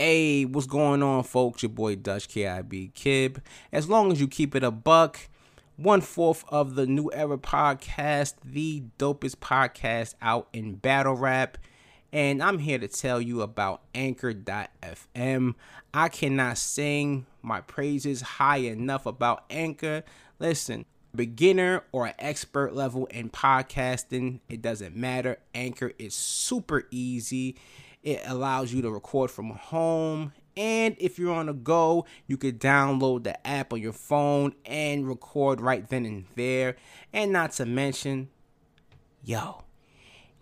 Hey, what's going on, folks? Your boy Dutch KIB Kib. As long as you keep it a buck, one fourth of the New Era podcast, the dopest podcast out in battle rap. And I'm here to tell you about Anchor.fm. I cannot sing my praises high enough about Anchor. Listen, beginner or expert level in podcasting, it doesn't matter. Anchor is super easy. It allows you to record from home. And if you're on the go, you could download the app on your phone and record right then and there. And not to mention, yo,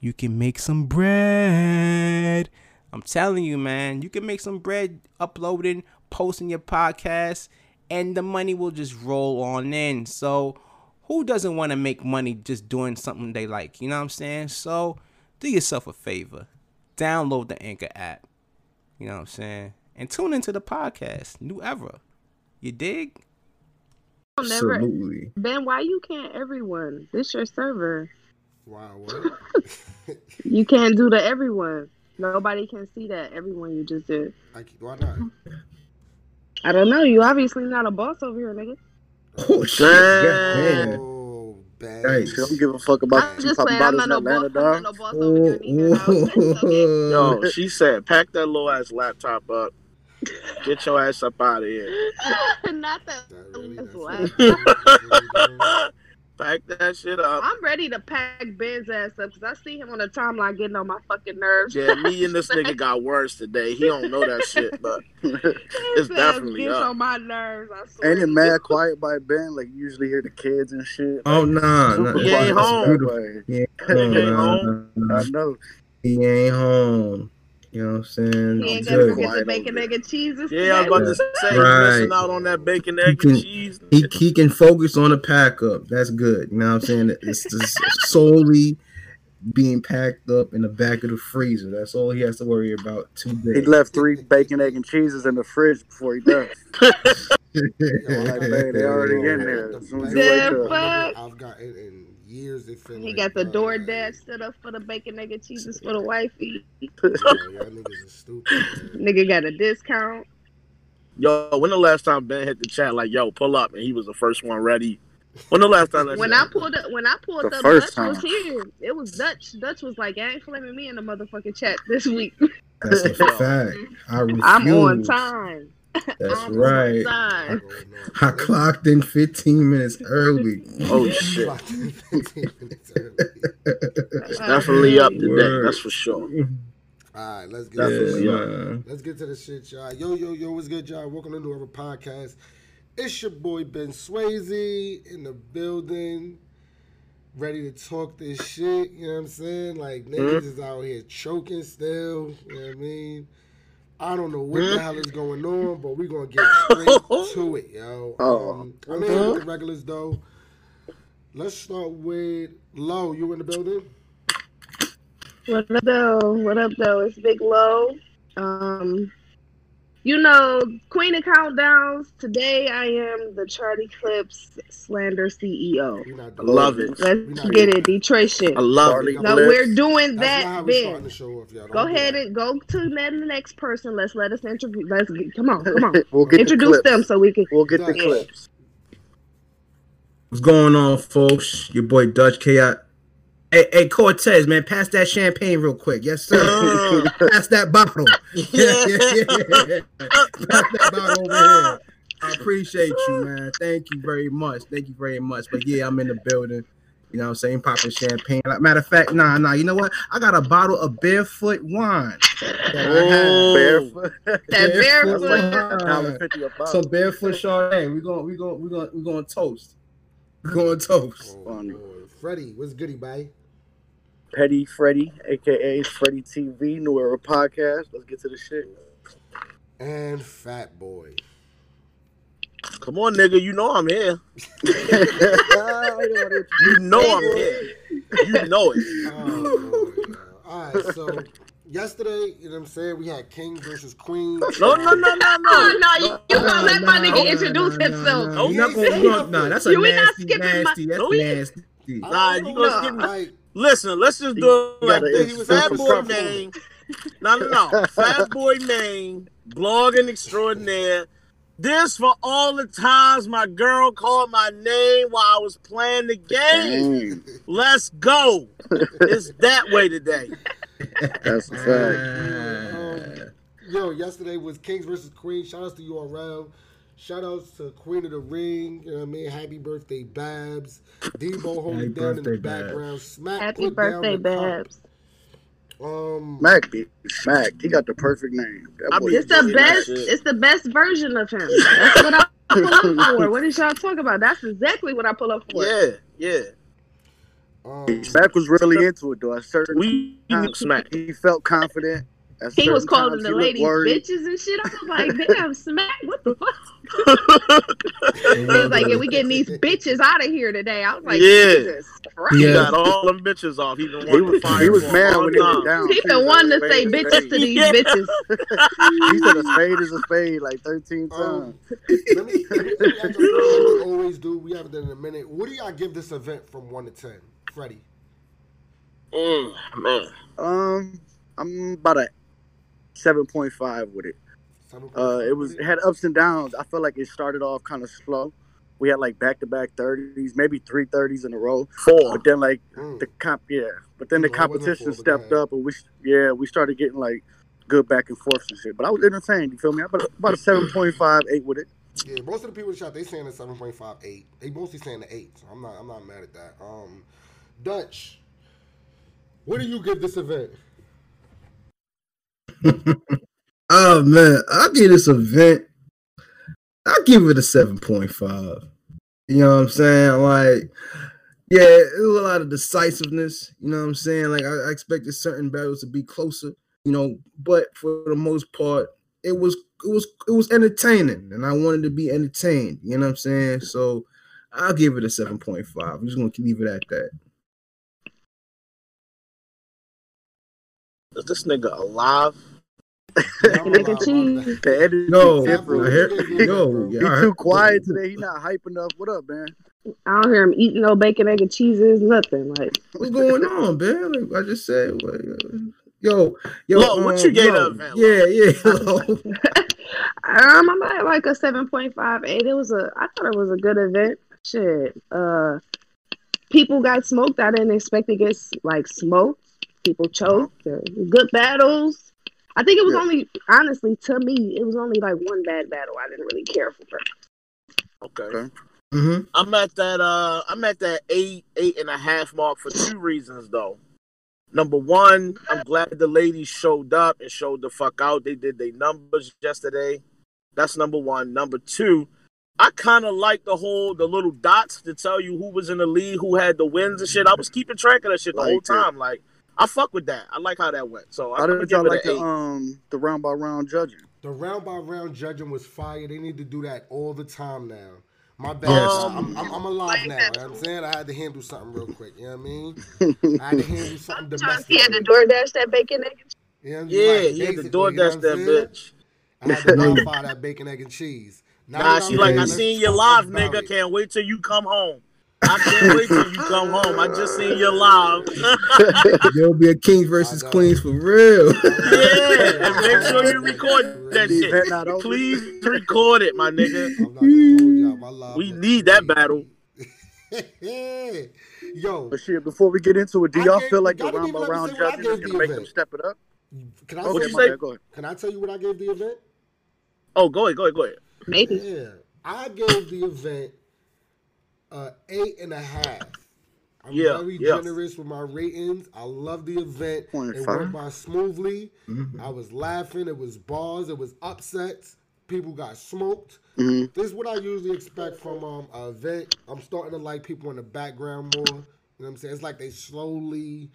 you can make some bread. I'm telling you, man, you can make some bread uploading, posting your podcast, and the money will just roll on in. So, who doesn't want to make money just doing something they like? You know what I'm saying? So, do yourself a favor. Download the Anchor app. You know what I'm saying? And tune into the podcast, New Era. You dig? Never, Absolutely. Ben, why you can't everyone? This your server. Wow, what? You can't do the everyone. Nobody can see that everyone you just did. I why not? I don't know. You obviously not a boss over here, nigga. Oh shit! Goddamn. Oh, bad. Hey, She don't give a fuck about I'm you just popping playing. I'm bottles not in no Atlanta, boss. I'm not dog. no boss over here neither. though. It's okay. Yo, she said, pack that little ass laptop up. Get your ass up out of here. not that. That really- that's that's laugh. really- that's really good. pack that shit up. I'm ready to pack Ben's ass up because I see him on the timeline getting on my fucking nerves. Yeah, me and this nigga got worse today. He don't know that shit, but it's His ass definitely gets up. on my nerves. I swear. Ain't it mad quiet by Ben? Like you usually hear the kids and shit. Oh nah, nah. He ain't home. beautiful. He ain't home. home. nah, nah, I know. He ain't home. You know what I'm saying? He ain't Good. gonna forget the bacon, egg, and cheeses. Yeah, I was about to say Right. missing out on that bacon, egg, can- and cheese. He he can focus on the pack up. That's good. You know what I'm saying? It's just solely being packed up in the back of the freezer. That's all he has to worry about today. He left three bacon, egg, and cheeses in the fridge before he left. Like, they, they already in there. As soon as you Yeah, wake up. fuck. I've got in, in years. It feel He like, got the bro, door like, dash set up for the bacon, egg, and cheeses for the wifey. Yeah, y'all niggas are stupid. man. Nigga got a discount. Yo, when the last time Ben hit the chat like, "Yo, pull up," and he was the first one ready? When the last time When I pulled up, when I pulled The up, first Dutch was time. here. It was Dutch. Dutch was like, "I ain't flaming me in the motherfucking chat this week. That's a fact. I refuse. I'm on time. That's right. On time. Going on. I clocked in 15 minutes early. Oh shit, It's early. it's definitely up today. Word. That's for sure. All right, let's get Yeah, to the shit. man. Let's get to the shit, y'all. Yo, yo, yo, what's good, y'all? Welcome to another Podcast. It's your boy Ben Swayze in the building, ready to talk this shit. You know what I'm saying? Like niggas mm-hmm. is out here choking still. You know what I mean? I don't know what the hell is going on, but we're gonna get straight to it, yo. Oh. Um, I'm here with the regulars though. Let's start with Low. You in the building? What up, though? What up, though? It's Big Low. Um, you know, Queen of Countdowns. Today, I am the Charlie Clips slander CEO. I love it. Let's get it, Detroit shit. I love it. No, we're doing That's not how that, we starting Ben. the show off, y'all. Go ahead and go to the next person. Let's let us interview. Let's get, come on, come on. We'll get Introduce the clips. them so we can. We'll get the Yeah. clips. What's going on, folks? Your boy Dutch K. Hey, hey, Cortez, man, pass that champagne real quick. Yes, sir. pass that bottle. Yeah, yeah, yeah. Pass that bottle over here. I appreciate you, man. Thank you very much. Thank you very much. But yeah, I'm in the building. You know what I'm saying? Popping champagne. Like, matter of fact, nah, nah. You know what? I got a bottle of barefoot wine. that Oh, barefoot. That Barefoot barefoot. wine. Dollar fifty a bottle. Some barefoot Chardonnay. We're going, we're going, we're going, we're going to toast. We're going to toast. Oh, Funny. Lord. Freddy, what's goody, bye? Petty Freddy, aka Freddy TV, New Era Podcast. Let's get to the shit. And Fat Boy. Come on, nigga. You know I'm here. You know I'm here. You know it. Oh, Lord. All right, so yesterday, you know what I'm saying, we had King versus Queen. No, no, no, no, no. Oh, no, you, you Nah, gonna let my nah, nigga nah, introduce nah, himself. Nah, Oh, nah. You're not he gonna, said you're not- nothing. nah, that's a You ain't not nasty, skipping my- nasty. That's No, he- nasty. Nah, you gonna Nah, skip like, Listen, let's just do it like this. Fat boy stuff. name, No, no, no. Fat Boy Maine, blogging extraordinaire. This for all the times my girl called my name while I was playing the game. Dang, Let's go. It's that way today. that's a fact. Um, yo, yesterday was Kings versus Queens. Shout outs to URL. Shout outs to Queen of the Ring. You know what I mean? Happy birthday, Babs. Debo holding Happy down in the birthday, Babs. background. Smack Happy put down birthday, the cup. Babs. Um, Smack, be smacked. He got the perfect name. That I boy be It's the best. It's the best version of him. That's what I pull up for. What did y'all talk about? That's exactly what I pull up for. Yeah, yeah. um, Smack was really into it though. At certain We times, smack. he felt confident. At He was calling the ladies worried. bitches and shit. I was like, damn, smack. What the fuck? He was like, yeah, we getting these bitches out of here today. I was like, Yeah. Jesus Christ. He got all them bitches off. He been He was, to fire he was mad when he time. was down. He too. been wanting to say bitches to these Yeah. bitches. He said a spade is a spade like 13 times. um, let me, let me, ask you like we always do. We haven't done it in a minute. What do y'all give this event from 1 to 10? Freddy. Mm, man. Um, I'm about a 7.5 with it. Seven Uh, it was it had ups and downs. I felt like it started off kind of slow. We had like back to back 30s, maybe three 30s in a row. Four. But then like Mm. the comp, yeah. But then the Well, competition full, stepped up, and we yeah we started getting like good back and forth and shit. But I was entertained. You feel me? About about a 7.5, eight with it. Yeah, most of the people in the shop they saying a seven point five eight. They mostly saying the eight. So I'm not I'm not mad at that. Um, Dutch, what do you give this event? Oh man, I'll give this event. I'll give it a seven point five. You know what I'm saying? Like, yeah, it was a lot of decisiveness. You know what I'm saying? Like, I, I expected certain battles to be closer. You know, but for the most part, it was it was it was entertaining, and I wanted to be entertained. You know what I'm saying? So, I'll give it a seven point five. I'm just gonna leave it at that. Is this nigga alive? Yeah, I'm Mac and cheese. alive. The edit No, is I different. hear, yo, He yeah, I too quiet today. He not hype enough. What up, man? I don't hear him eating no bacon, egg, and cheeses, nothing. Like, What's going on, man? Like I just said, what, uh, yo, yo, Lo, what you gave up, that event, Lo? Yeah, yeah. Lo. um, I'm at like a seven point five eight. It was a, I thought it was a good event. Shit, uh, people got smoked. I didn't expect to get like smoked. People choked. Good battles. I think it was Yeah. only, honestly, to me, it was only like one bad battle. I didn't really care for. Okay. Okay. hmm I'm at that uh I'm at that eight, eight and a half mark for two reasons though. Number one, I'm glad the ladies showed up and showed the fuck out. They did their numbers yesterday. That's number one. Number two, I kind of like the whole the little dots to tell you who was in the lead, who had the wins and shit. I was keeping track of that shit the whole Liked it. time. Like I fuck with that. I like how that went. So How I'm gonna did y'all like the eight. um the round by round judging? The round by round judging was fire. They need to do that all the time now. My bad. Yes. I'm, I'm, I'm alive now. You know what I'm saying? I had to handle something real quick. You know what I mean? I had to handle something domestic. He had to DoorDash that bacon, egg, and You know Yeah, saying? he had to basically, door you know that bitch. I had to modify that bacon, egg, and cheese. Now Nah, she like, I seen you live, nigga. it. Can't wait till you come home. I can't wait till you come home. I just seen your live. There'll be a Kings versus I. Queens for real. yeah, and make sure you record that shit. Please record it, my nigga. I'm not gonna y'all. My love We need that crazy. battle. Yo, But shit, before we get into it, do y'all feel like the y'all round by even round say what I is gonna make them step it up? can I, What'd you say? Go ahead. can I tell you what I gave the event? Oh, go ahead, go ahead, go ahead. maybe. Yeah, I gave the event a eight and a half. I'm Yeah, very yeah. generous with my ratings. I love the event. Point it went by smoothly. Mhm. I was laughing. It was bars. It was upsets. People got smoked. Mhm. This is what I usually expect from um, an event. I'm starting to like people in the background more. You know what I'm saying? It's like they slowly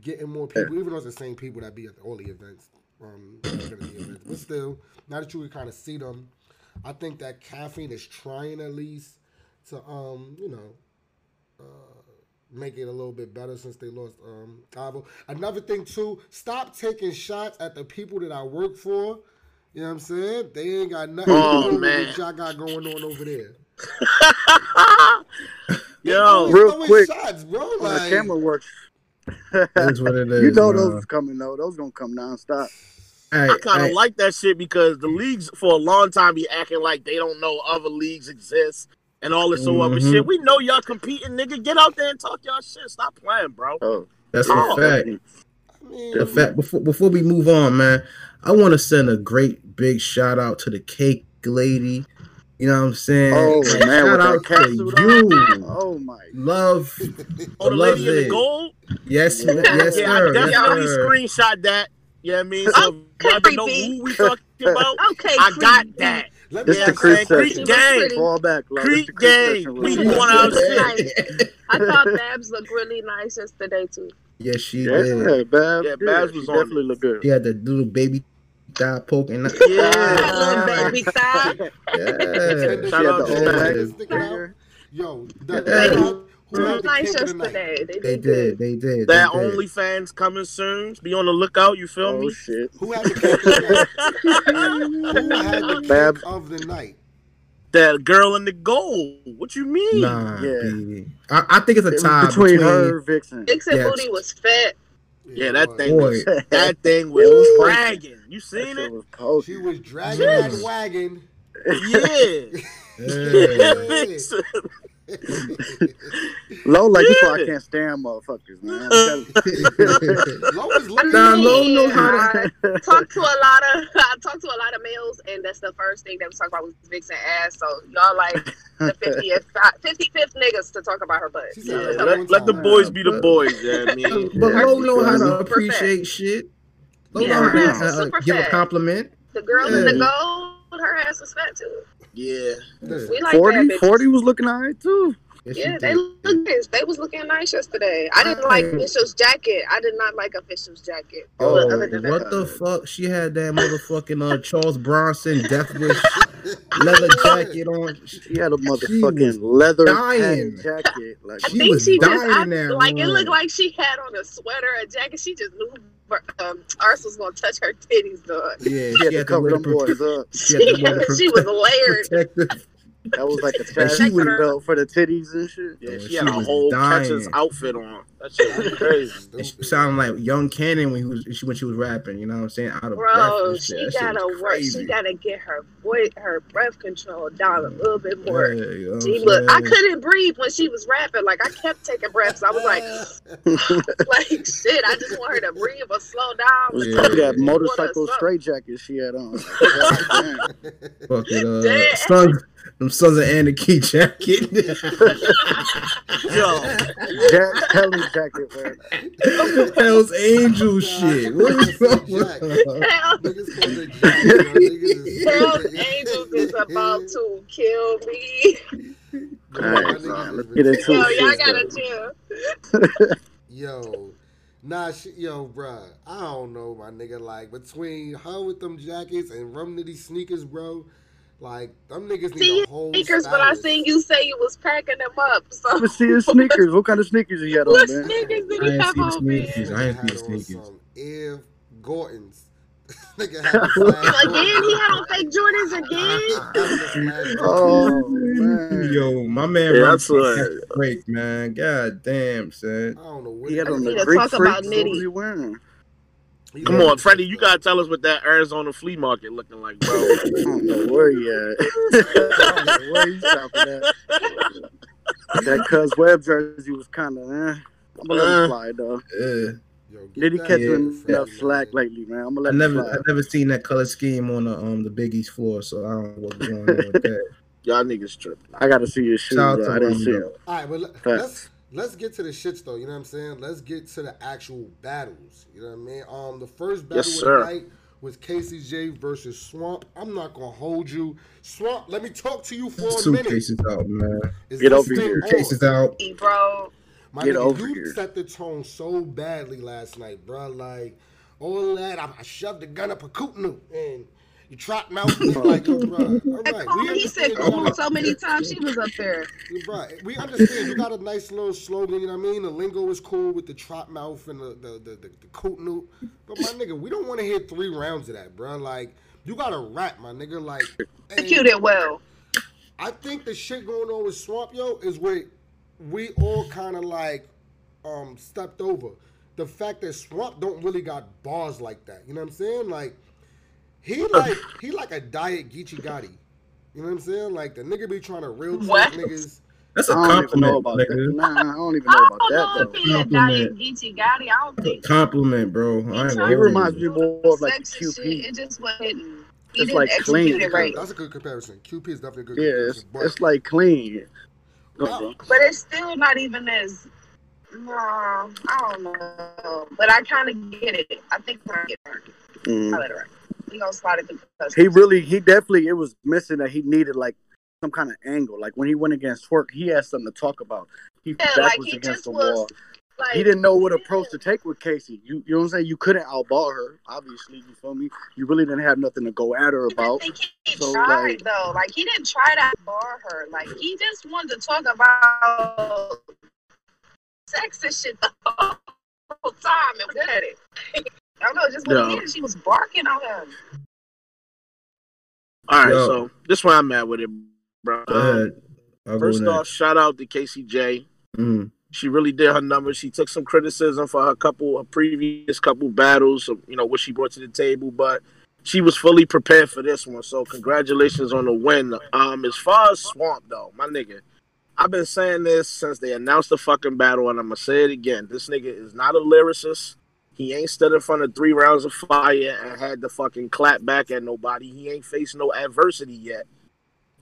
getting more people, even though it's the same people that be at all the events. Um, that are gonna be events. But still, now that you can kind of see them, I think that caffeine is trying at least to, um, you know, uh, make it a little bit better since they lost um, Avo. Another thing too, stop taking shots at the people that I work for. You know what I'm saying? They ain't got nothing Oh, to do with man. what y'all got going on over there. Yo, real quick, shots, bro. On the camera works. That's what it is. you know man. those is coming though. Those gonna come nonstop. Hey, I kind of hey, like that shit because the leagues for a long time be acting like they don't know other leagues exist and all this so other mm-hmm. shit. We know y'all competing, nigga. Get out there and talk y'all shit. Stop playing, bro. Oh, That's Oh. a fact. I mean, The fact before before we move on, man, I want to send a great big shout out to the cake lady. You know what I'm saying? Oh, Like, man, shout with that out to you. oh my. Love, Oh, the Love lady in the gold? yes, yes, yeah, I definitely Yes, screenshot that. You know I mean? So Okay, if y'all don't know who we talking about. Okay, I got that. Let This me Yeah, the I'm ask creep saying you- session. gang. Pretty. Fall back, Lord. Creep This the creep gang. We Relax. going out shit. I thought Babs looked really nice yesterday too. yes, she Yeah, did. Babs. Yeah. Babs was on definitely it. look good. She had the little baby thigh poking. out. Yeah. Little baby thigh. Yeah. She Shout had out the to old Babs. leg Sticking out. figure. Yo, the, Yeah. Who had- who They had was the nice cake the night? yesterday. They, They did. did. They did. That they did. OnlyFans coming soon. Be on the lookout. You feel Oh me? shit. Who had the cake of the night? Who had the Babs. of the night? That girl in the gold. What you mean? Nah, Yeah. baby. I, I think it's a It tie between, between, her and Vixen. Dixon Yes. booty was fat. Yeah, that thing was. Boy. was that thing was It was dragging. You seen it? was. She was dragging that wagon. Yeah. Yeah. Low like you I can't stand motherfuckers, man. Lois I looking Nah, mean, knows how I talk to a lot of I talk to a lot of males, and that's the first thing that we talk about was vixen ass. So y'all like the 50th, 55th niggas to talk about her butt. She Yeah, said So, let, let the boys be the boys. Yeah, I mean, But low know how to Super appreciate shit. Lo Yeah, know how to is uh, give a compliment. the girl in the gold, her ass was fat too. Yeah. We like 40, that. 40 was looking alright too. Yes, Yeah, they look nice. They was looking nice yesterday. I didn't like Right. Official's jacket. I did not like Official's jacket. Oh, but other than that, what the fuck? She had that motherfucking uh, Charles Bronson Death Wish leather jacket on. She had a motherfucking leather dying. jacket. Like I She think was she just I, in that like it looked like she had on a sweater, a jacket. She just knew um, Ars was gonna touch her titties, dog. Yeah, she had to to cover them boys up. She She, had to wear the she was layered. Protective. That was like a And chest she was- belt for the titties and shit. Yeah, Oh, she she had a whole dying. catcher's outfit on. That shit was crazy. And she sounded like young Cannon when he was she, when she was rapping. You know what I'm saying? Out of breath Bro, and shit. she That gotta work. crazy. She gotta get her voice, her breath control down a little bit more. Yeah, you know She I'm look. I couldn't breathe when she was rapping. Like I kept taking breaths. I was like, like shit. I just want her to breathe or slow down. It was Yeah. that Water, motorcycle something. straight jacket she had on. Fuck it, uh, Damn. sons, them sons of Anarchy jacket. Yo, Jack Kelly jacket, man. Hell's Angel shit. What is up with Jack. her? Hell, Niggas call it Jack, yo. Niggas is- Hell's Angels is about to kill me. Yo, All my right, niggas man, let's get into Yo, it. y'all gotta though. chill. Yo, nah, she, yo, bruh. I don't know, my nigga. Like between her with them jackets and Rum Nitty sneakers, bro. Like them niggas need See a whole sneakers, but I seen you say you was packing them up. So Let me see his sneakers. What kind of sneakers he had what on, man? sneakers did I he ain't have seen on, sneakers. man? I ain't Nigga seen had on sneakers. some Air Gordons. nigga had the flag Again, he had on on. fake Jordans again. Oh, man. Yo, my man, Yeah, Ron that's King what- had a break, man. God damn, son. I don't know what He had on need the to Greek talk freaks. about What Nitty. was he wearing? Come on, Freddy. You gotta tell us what that Arizona flea market looking like, bro. I don't know where he at. I don't where he's shopping at. That Cuz Web jersey was kind of, eh. I'm gonna let Uh. it slide, though. Uh, Yo, get Did he catch Yeah, him enough man. slack lately, man? I'm gonna I let never, it I slide. never seen that color scheme on the um the Biggie's floor, so I don't know what's going on with that. Y'all niggas tripping. I gotta see your shoes. Shout out to I didn't see though. him. All right, well, let, Facts. let's let's get to the shits though. You know what I'm saying? Let's get to the actual battles. You know what I mean? Um, the first battle Yes, of sir. the night was KCJ versus Swamp. I'm not gonna hold you, Swamp. Let me talk to you for a Two minute. cases out, man. Is Get over thing here. on? Cases out. Bro, My Get nigga, over you here. set the tone so badly last night, bro. Like all that, I, I shoved the gun up a Kootenai and you trot mouth like, yo, bro. All That right, we he said understand cool gotta- so many times she was up there. Right. We understand you got a nice little slogan, you know what I mean? The lingo is cool with the trot mouth and the the, the, the, the coot noot. But my nigga, we don't want to hear three rounds of that, bro. Like, you gotta rap, my nigga. Like and Executed well. I think the shit going on with Swamp Yo is where we all kinda like um stepped over. the fact that Swamp don't really got bars like that. You know what I'm saying? Like he like he like a diet Geechee Gotti. You know what I'm saying? Like the nigga be trying to real talk niggas. That's a I don't even know compliment, about that. Nah, I don't even I know don't about know that if though. he a Compliment. diet Geechee Gotti. I don't think Compliment, bro. I ain't He reminds me more of like QP. shit, It just wasn't. He It's like clean. it right. That's a good comparison. QP is definitely a good Yeah, comparison. it's, but it's like clean. Go, Wow. bro. But it's still not even as. No, I don't know. But I kind of get it. I think I get it. Mm. I let it right. Gonna slide it through customs. He really, he definitely, it was missing that he needed like some kind of angle. Like when he went against Twerk, he had something to talk about. He Yeah, like was he against the was. wall. Like, He didn't know what approach to take with Casey. You, you know what I'm saying? You couldn't outball her. Obviously, you feel me? You really didn't have nothing to go at her I about. think he So, tried like- though. Like he didn't try to bar her. Like he just wanted to talk about sex and shit the whole time and good at it. I don't know, just what he No. She was barking on him. All right, Yo. so this is where I'm at with it, bro. Go Um, ahead. First off, next. shout out to KCJ. Mm. She really did her numbers. She took some criticism for her couple, her previous couple battles, you know, what she brought to the table, but she was fully prepared for this one. So congratulations on the win. Um, as far as Swamp though, my nigga, I've been saying this since they announced the fucking battle, and I'm gonna say it again. This nigga is not a lyricist. He ain't stood in front of three rounds of fire and had to fucking clap back at nobody. He ain't faced no adversity yet.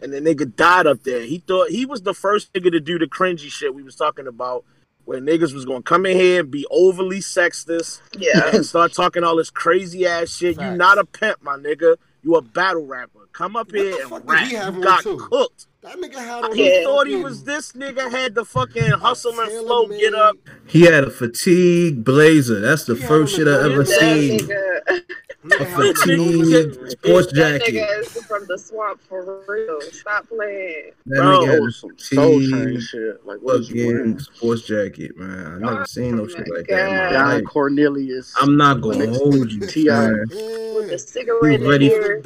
And the nigga died up there. He thought he was the first nigga to do the cringy shit we was talking about, where niggas was gonna come in here and be overly sexist Yeah. and start talking all this crazy ass shit. You Facts. not a pimp, my nigga. You a battle rapper. Come up What here and rap. You got too? cooked. That nigga had on. He Yeah. thought he was this nigga had the fucking hustle and Taylor flow made- get up. He had a fatigue blazer. That's the He first shit I ever That That seen. nigga, nigga A had on the fatigue sports that jacket. nigga is from the swamp for real. Stop playing. That Bro, nigga That had a some soul train fatigue shit. Like, what is you fucking wearing? sports jacket, man. I never oh seen no Oh shit my like that in my Don life. Cornelius. I'm not gonna hold you, T.I. man. With the Yeah. cigarette in ready here.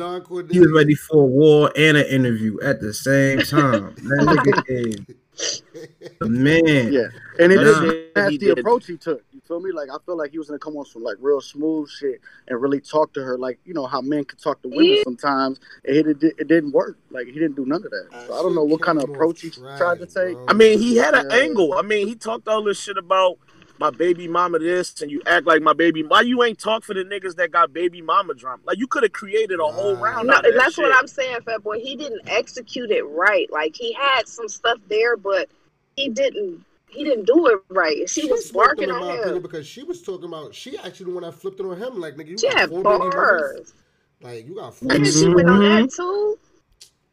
He was ready for a war and an interview at the same time. That nigga is the man. Yeah, and it That just that's he the approach he took. You feel me? Like I feel like he was gonna come on some like real smooth shit and really talk to her, like you know how men can talk to women Yeah. sometimes. And it, it, it didn't work. Like he didn't do none of that. So I don't know what kind of approach he trash, tried to take. bro. I mean, he had an Yeah. angle. I mean, he talked all this shit about my baby mama this, and you act like my baby. Why you ain't talk for the niggas that got baby mama drama? Like you could have created a whole round No, out of that that's what. I'm saying, Fat Boy. He didn't execute it right. Like he had some stuff there, but he didn't. He didn't do it right. She was barking in on him. because she was talking about. She actually the one that flipped it on him. Like nigga, you She got had four bars. Like you got four. And then she went on that too.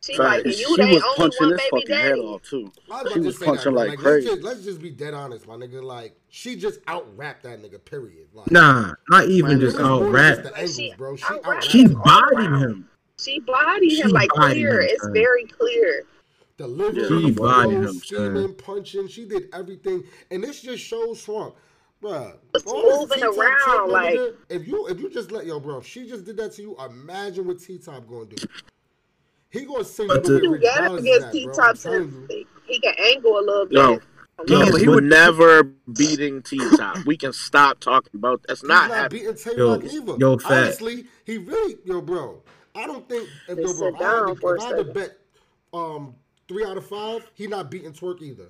She like, you she the was only punching one his baby fucking head off too. Was She was punching like like crazy. Let's just, let's just be dead honest, my nigga. Like she just out rapped that nigga. Period. Like, Nah, not even just it out more than rap. just the angles, She bro. She out-rapped She him bodied around. him. She bodied him like bodied clear. him, It's son. very clear. Delivery, She flow, bodied him, scheming, son. punching. She did everything, and this just shows Swamp, bruh. Just moving around, talk, like- nigga, if you if you just let yo, bro, if she just did that to you, imagine what T Top gonna do. He gonna send you But the the- way You Rich get him against T bro. Top I'm telling you. He can angle a little bit. Yo, Yo, He but he would- never beating T Top. We can stop talking about that's He's not not, happening. beating Tay Yo, Rock either. yo, fat. Honestly, he really, yo, bro. I don't think if yo, bro, sit if I had down to, for if a I had to bet um three out of five, he not beating Twerk either.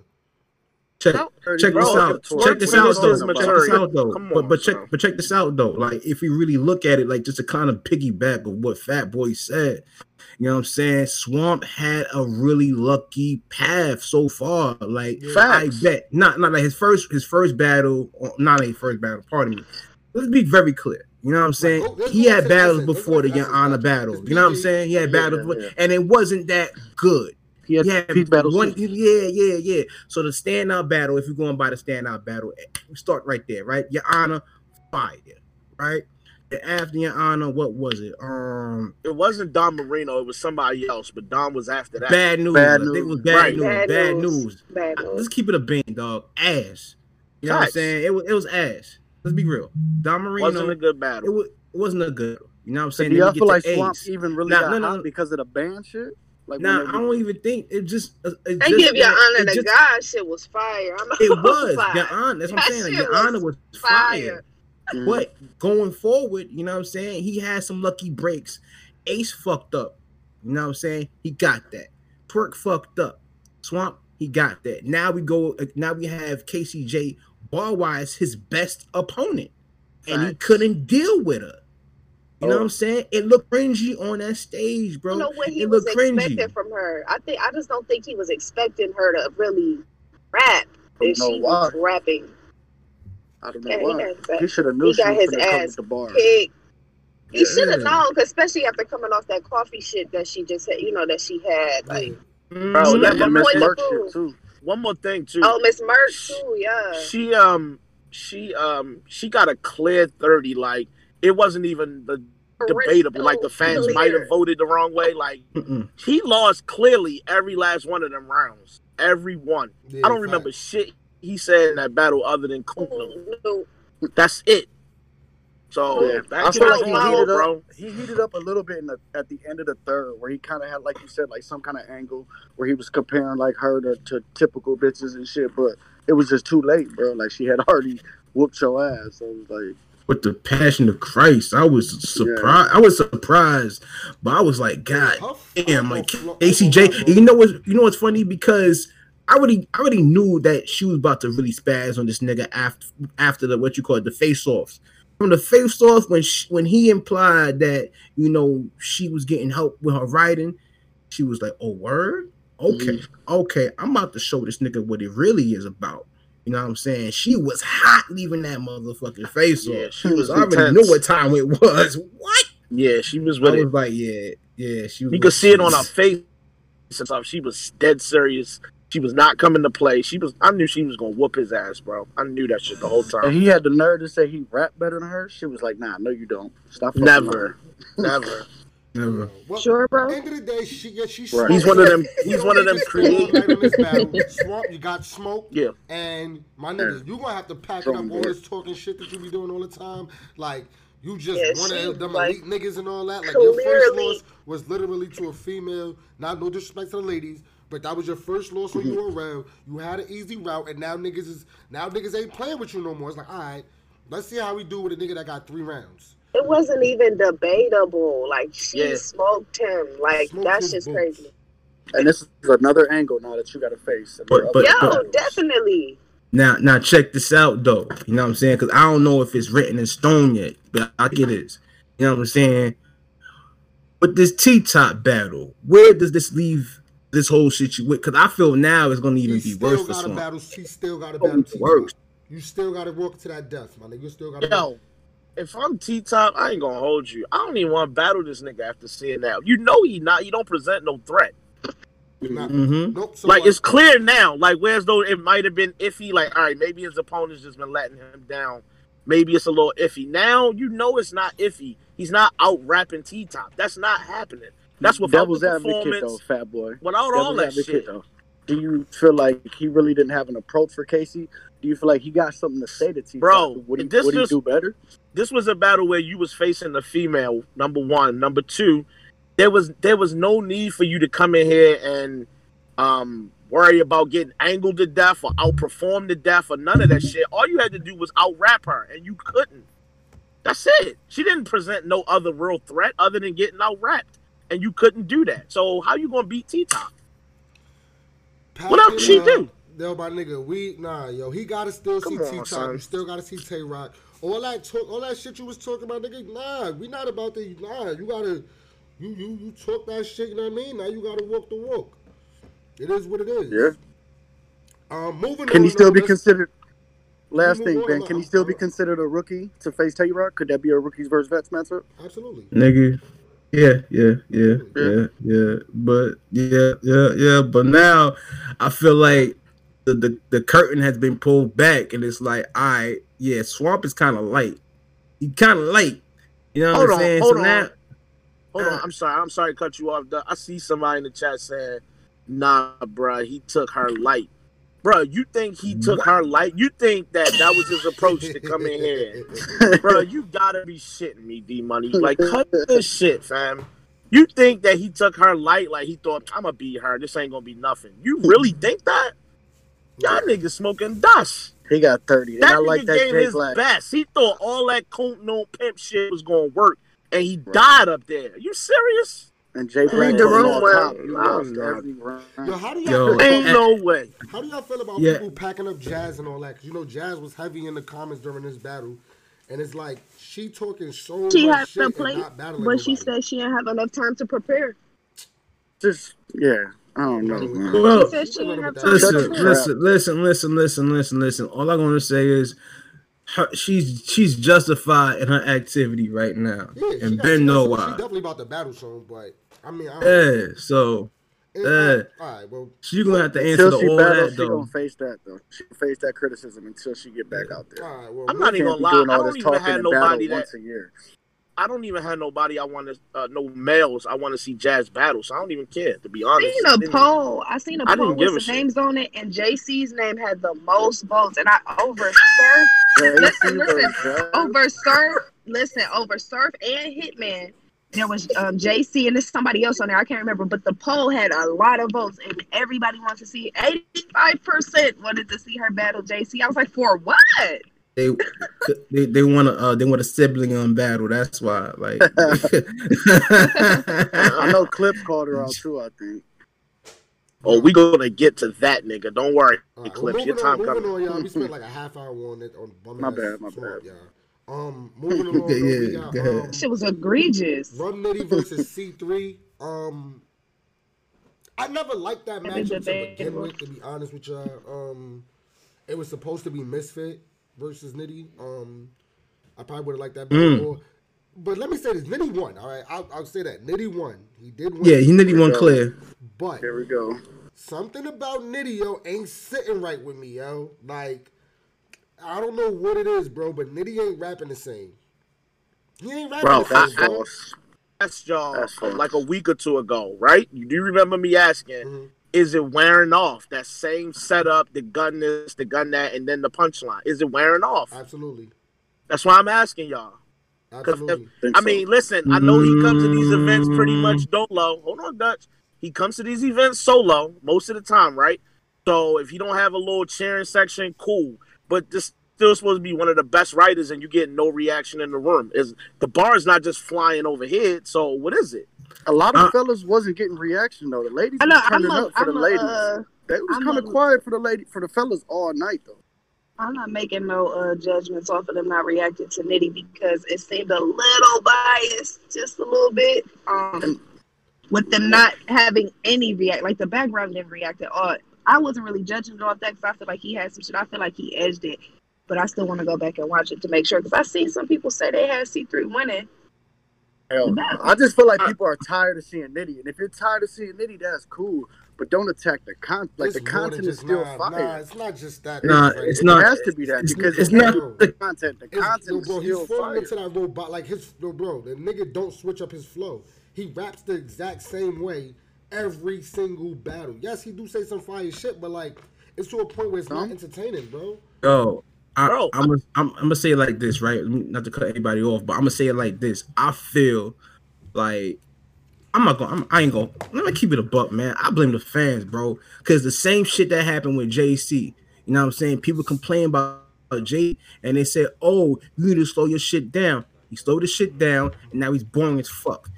Check, No, check bro, this out. Check this out though. Check this out though. Come But but check bro. but check this out though. Like if we really look at it, like just to kind of piggyback of what Fat Boy said, you know what I'm saying? Swamp had a really lucky path so far. Like Yeah. I bet not not like his first his first battle, not his first battle. Pardon me. Let's be very clear. You know what I'm saying? go- let's he had battles. Let's before the Your Honor battle. You know what I'm saying? He had Yeah, battles, yeah, and it wasn't that good. He had Yeah, battles. one, too. yeah, yeah, yeah. So the standout battle, if you're going by the standout battle, eh, we start right there, right? Your Honor, fire, right? And after Your Honor, what was it? Um, It wasn't Don Marino. It was somebody else, but Don was after that. bad news. Bad I think it News. was bad Right. news. Bad, Bad news. news. Bad news. Let's keep it a bean, dog. Ass. You know what I'm saying? It was it was ass. Let's be real. Don Marino, wasn't a good it, battle. was, it wasn't a good. You know what I'm saying? do y'all we feel like to Swamp Ace. even really Nah, got no, no, hot no. because of the band shit? Like Nah, I don't even think it just. It They just give your honor it to just- God. Shit was fire. I'm It was fire. your honor. That's what That I'm saying. Your was honor was fire. fire. Mhm. But going forward, you know what I'm saying? He had some lucky breaks. Ace fucked up. You know what I'm saying? He got that. Twerk fucked up. Swamp, he got that. Now we go. Now we have KCJ bar wise his best opponent, and he couldn't deal with her. You know Oh. what I'm saying? It looked cringy on that stage, bro. I know what he it was looked cringy. expecting from her. I think I just don't think he was expecting her to really rap. don't And she why. was rapping. I don't know Yeah, he why. got that He should have knew he got his gonna come ass with the bar. Pig. He should have known, known, 'cause especially after coming off that coffee shit that she just had, you know, that she had. Like, Bro, that And Miss Merch shit too. One more thing too. oh, Miss Merch too, yeah. She um she um she got a clear thirty. Like it wasn't even the debatable. Like the fans Clear. might have voted the wrong way. Like Mm-mm. he lost clearly every last one of them rounds. Every one. Yeah, I don't remember facts. shit he said in that battle other than Kunta. No, That's it. So Yeah. that I feel like he heated roll, up. bro. He heated up a little bit in the at the end of the third, where he kind of had, like you said, like some kind of angle where he was comparing like her to, to typical bitches and shit. But it was just too late, bro. Like she had already whooped your ass. So it was like, with the passion of Christ. I was surprised. I was surprised, but I was like, God damn, like ACJ. You know what? You know what's funny because I already, I already knew that she was about to really spaz on this nigga after after the what you call it, the face offs. From the face off, when she, when he implied that you know she was getting help with her writing, she was like, "Oh, word, okay, mm-hmm. okay, I'm about to show this nigga what it really is about." You know what I'm saying? She was hot leaving that motherfucking face Yeah, off. she was I already intense. knew what time it was. What? Yeah, she was I with it. was like, yeah, yeah. She was. You could see it on her face stuff. She was dead serious. She was not coming to play. She was. I knew she was gonna whoop his ass, bro. I knew that shit the whole time. and he had the nerve to say he rapped better than her. She was like, Nah, no, you don't. Stop. Never, never. Never. Well, sure, bro. End of the day, she yeah, she. Right. He's one of them. He's one of them creative. creative. Right in this battle, Swamp, you got smoke. Yeah. And my nigga, you gonna have to pack it Strong up all this talking shit that you be doing all the time. Like you just Yeah, one of them like, elite niggas and all that. Like your first loss was literally to a female. Not no disrespect to the ladies. But that was your first loss when you were mm-hmm. around. You had an easy route, and now niggas is now niggas ain't playing with you no more. It's like, all right, let's see how we do with a nigga that got three rounds. It wasn't even debatable. Like she Yeah. smoked him. Like Smoked that's his just boots. crazy. And this is another angle now that you got to face. But- but- Yo, battles. definitely. Now, now check this out though. You know what I'm saying? Because I don't know if it's written in stone yet, but I think it is. You know what I'm saying? But this T-top battle, where does this leave this whole situation? Because I feel now it's going to even He be still worse for got to some. battle. He still got to Oh, battle. it's worse. You still got to walk to that death, man. You still got to. Yo, if I'm T top, I ain't gonna hold you. I don't even want to battle this nigga after seeing that. You know he not. You don't present no threat. Nah, Mm-hmm. Nope. So like what? it's clear now. Like whereas though it might have been iffy. Like all right, maybe his opponent's just been letting him down. Maybe it's a little iffy. Now you know it's not iffy. He's not out rapping T top. That's not happening. That's without devil's advocate though, fat boy. Without all that advocate, shit. though. Do you feel like he really didn't have an approach for Casey? Do you feel like he got something to say to T? Bro, would he, this would he just- do better? this was a battle where you was facing the female number one number two there was there was no need for you to come in here and um worry about getting angled to death or outperform to death or none of that shit all you had to do was out rap her and you couldn't that's it she didn't present no other real threat other than getting out rapped and you couldn't do that so how you gonna beat t-top what else she do? Yo, my nigga, we nah, yo, he gotta still Come see T Top. You still gotta see Tay Roc. All that talk, all that shit you was talking about, nigga. Nah, we not about the nah. You gotta, you you you talk that shit. You know what I mean? Now you gotta walk the walk. It is what it is. Yeah. Um, moving. Can on, he still though, be considered? Last thing, on, Ben. Can he still be considered a rookie to face Tay Roc? Could that be a rookies versus vets matchup? Absolutely. Nigga. Yeah, yeah, yeah, yeah, yeah. But yeah, yeah, yeah. But now I feel like the, the, the curtain has been pulled back and it's like, all right, yeah, Swamp is kind of light. He kind of light. You know what Hold I'm on, saying? hold so on. now, Hold on, uh. I'm sorry. I'm sorry to cut you off. I see somebody in the chat saying, "Nah, bruh, he took her light." Bruh, you think he took her light? You think that that was his approach to come in here? bro? you gotta be shitting me, D Money. Like, cut this shit, fam. You think that he took her light, like he thought, I'm gonna beat her. This ain't gonna be nothing. You really think that? Y'all niggas smoking dust. He got 30. And That I nigga like that gave his Black. best. He thought all that coon no pimp shit was gonna work, and he died up there. You serious? And Jay Black read the room well. No, every round. Yo, how do y'all feel Ain't no way. How do y'all feel about Yeah. people packing up Jazz and all that? Because you know Jazz was heavy in the comments during this battle, and it's like she talking so She much had shit the and not battling but she said she didn't have enough time to prepare. Just, yeah. I don't know, man. Well, She she didn't have Shut time listen, to Shut prepare. your listen, listen, listen, listen, listen, listen. All I'm gonna say is, her, she's she's justified in her activity right now, Yeah, and Ben she know got- She definitely about the battle song, but I mean, I don't, Yeah, so it- eh. all right, well, so you're gonna have to answer Until to she all battles, that she though. gonna face that though. She gonna face that criticism until she get back out there. all right, well, I'm not even Can't gonna lie. I don't even have nobody that once a year. I don't even have nobody I want to uh, no males I want to see Jazz battle. So I don't even care to be I honest. seen I a didn't- poll. I seen a I poll with some names on it, and JC's name had the most votes, and I over Surf. Listen, JC listen, versus over Surf. Listen, over Surf and Hitman. There was um, JC and there's somebody else on there. I can't remember, but the poll had a lot of votes, and everybody wants to see. Eighty-five percent wanted to see her battle JC. I was like, for what? They they they want to uh, they want a sibling on battle. That's why, like. I know Clips called her out too. I think. Oh, we gonna get to that nigga. Don't worry, all right, well, Clips. Your time on, moving coming. on, y'all. We spent like a half hour on it on bum My bad, my swamp, bad. y'all. Um, moving along, Yeah, we yeah, got go ahead. um, Shit was egregious. Rum Nitty versus C3. Um, I never liked that That matchup to begin with. To be honest with y'all, um, it was supposed to be Misfit versus Nitty. Um, I probably would have liked that better. Mm. more. But let me say this: Nitty won. All right, I'll, I'll say that Nitty won. He did win. yeah, he nitty won clear. but Here we go. something about Nitty yo ain't sitting right with me, yo. Like, I don't know what it is, bro, but Nitty ain't rapping the same. He ain't rapping Bro, the That's same. bro. false. asked y'all That's false. like a week or two ago, right? You do remember me asking, Mhm. is it wearing off? That same setup, the gun this, the gun that, and then the punchline. Is it wearing off? Absolutely, That's why I'm asking y'all. Absolutely. Think I so. mean, listen, I know he comes to these events pretty much dolo. Hold on, Dutch. He comes to these events solo most of the time, right? So if you don't have a little cheering section, cool. But this still supposed to be one of the best writers, and you get no reaction in the room. Is the bar is not just flying overhead? So what is it? a lot of Uh, fellas wasn't getting reaction though. The ladies I know. was I'm turning a, up for I'm the a, ladies. uh, they was kind of quiet for the lady for the fellas all night though. I'm not making no uh, judgments off of them not reacting to Nitty because it seemed a little biased, just a little bit. Um, with them not having any react, like the background didn't react at all. I wasn't really judging it off that because I feel like he had some shit. I feel like he edged it, but I still want to go back and watch it to make sure because I seen some people say they had C3 winning. Hell, no. I just feel like people are tired of seeing Nitty, and if you're tired of seeing Nitty, that's cool. But don't attack the con. Like It's the content is still nah, fire. Nah, it's not just that. Nah, Right? it's it not- has to be that it's- because it's if not the content. The content yo, is bro, still he's falling fire. into that robot. Like his, no, bro, the nigga don't switch up his flow. He raps the exact same way every single battle. Yes, he do say some fire shit, but like it's to a point where it's not entertaining, bro. Yo, I, Bro, I'm, gonna- I'm, I'm gonna say it like this, right? Not to cut anybody off, but I'm gonna say it like this. I feel like I'm not gonna. I'm, I ain't gonna. Let me keep it a buck, man. I blame the fans, bro, because the same shit that happened with JC. You know what I'm saying? People complain about Jay, and they said, "Oh, you need to slow your shit down." He slowed his shit down, and now he's boring as fuck.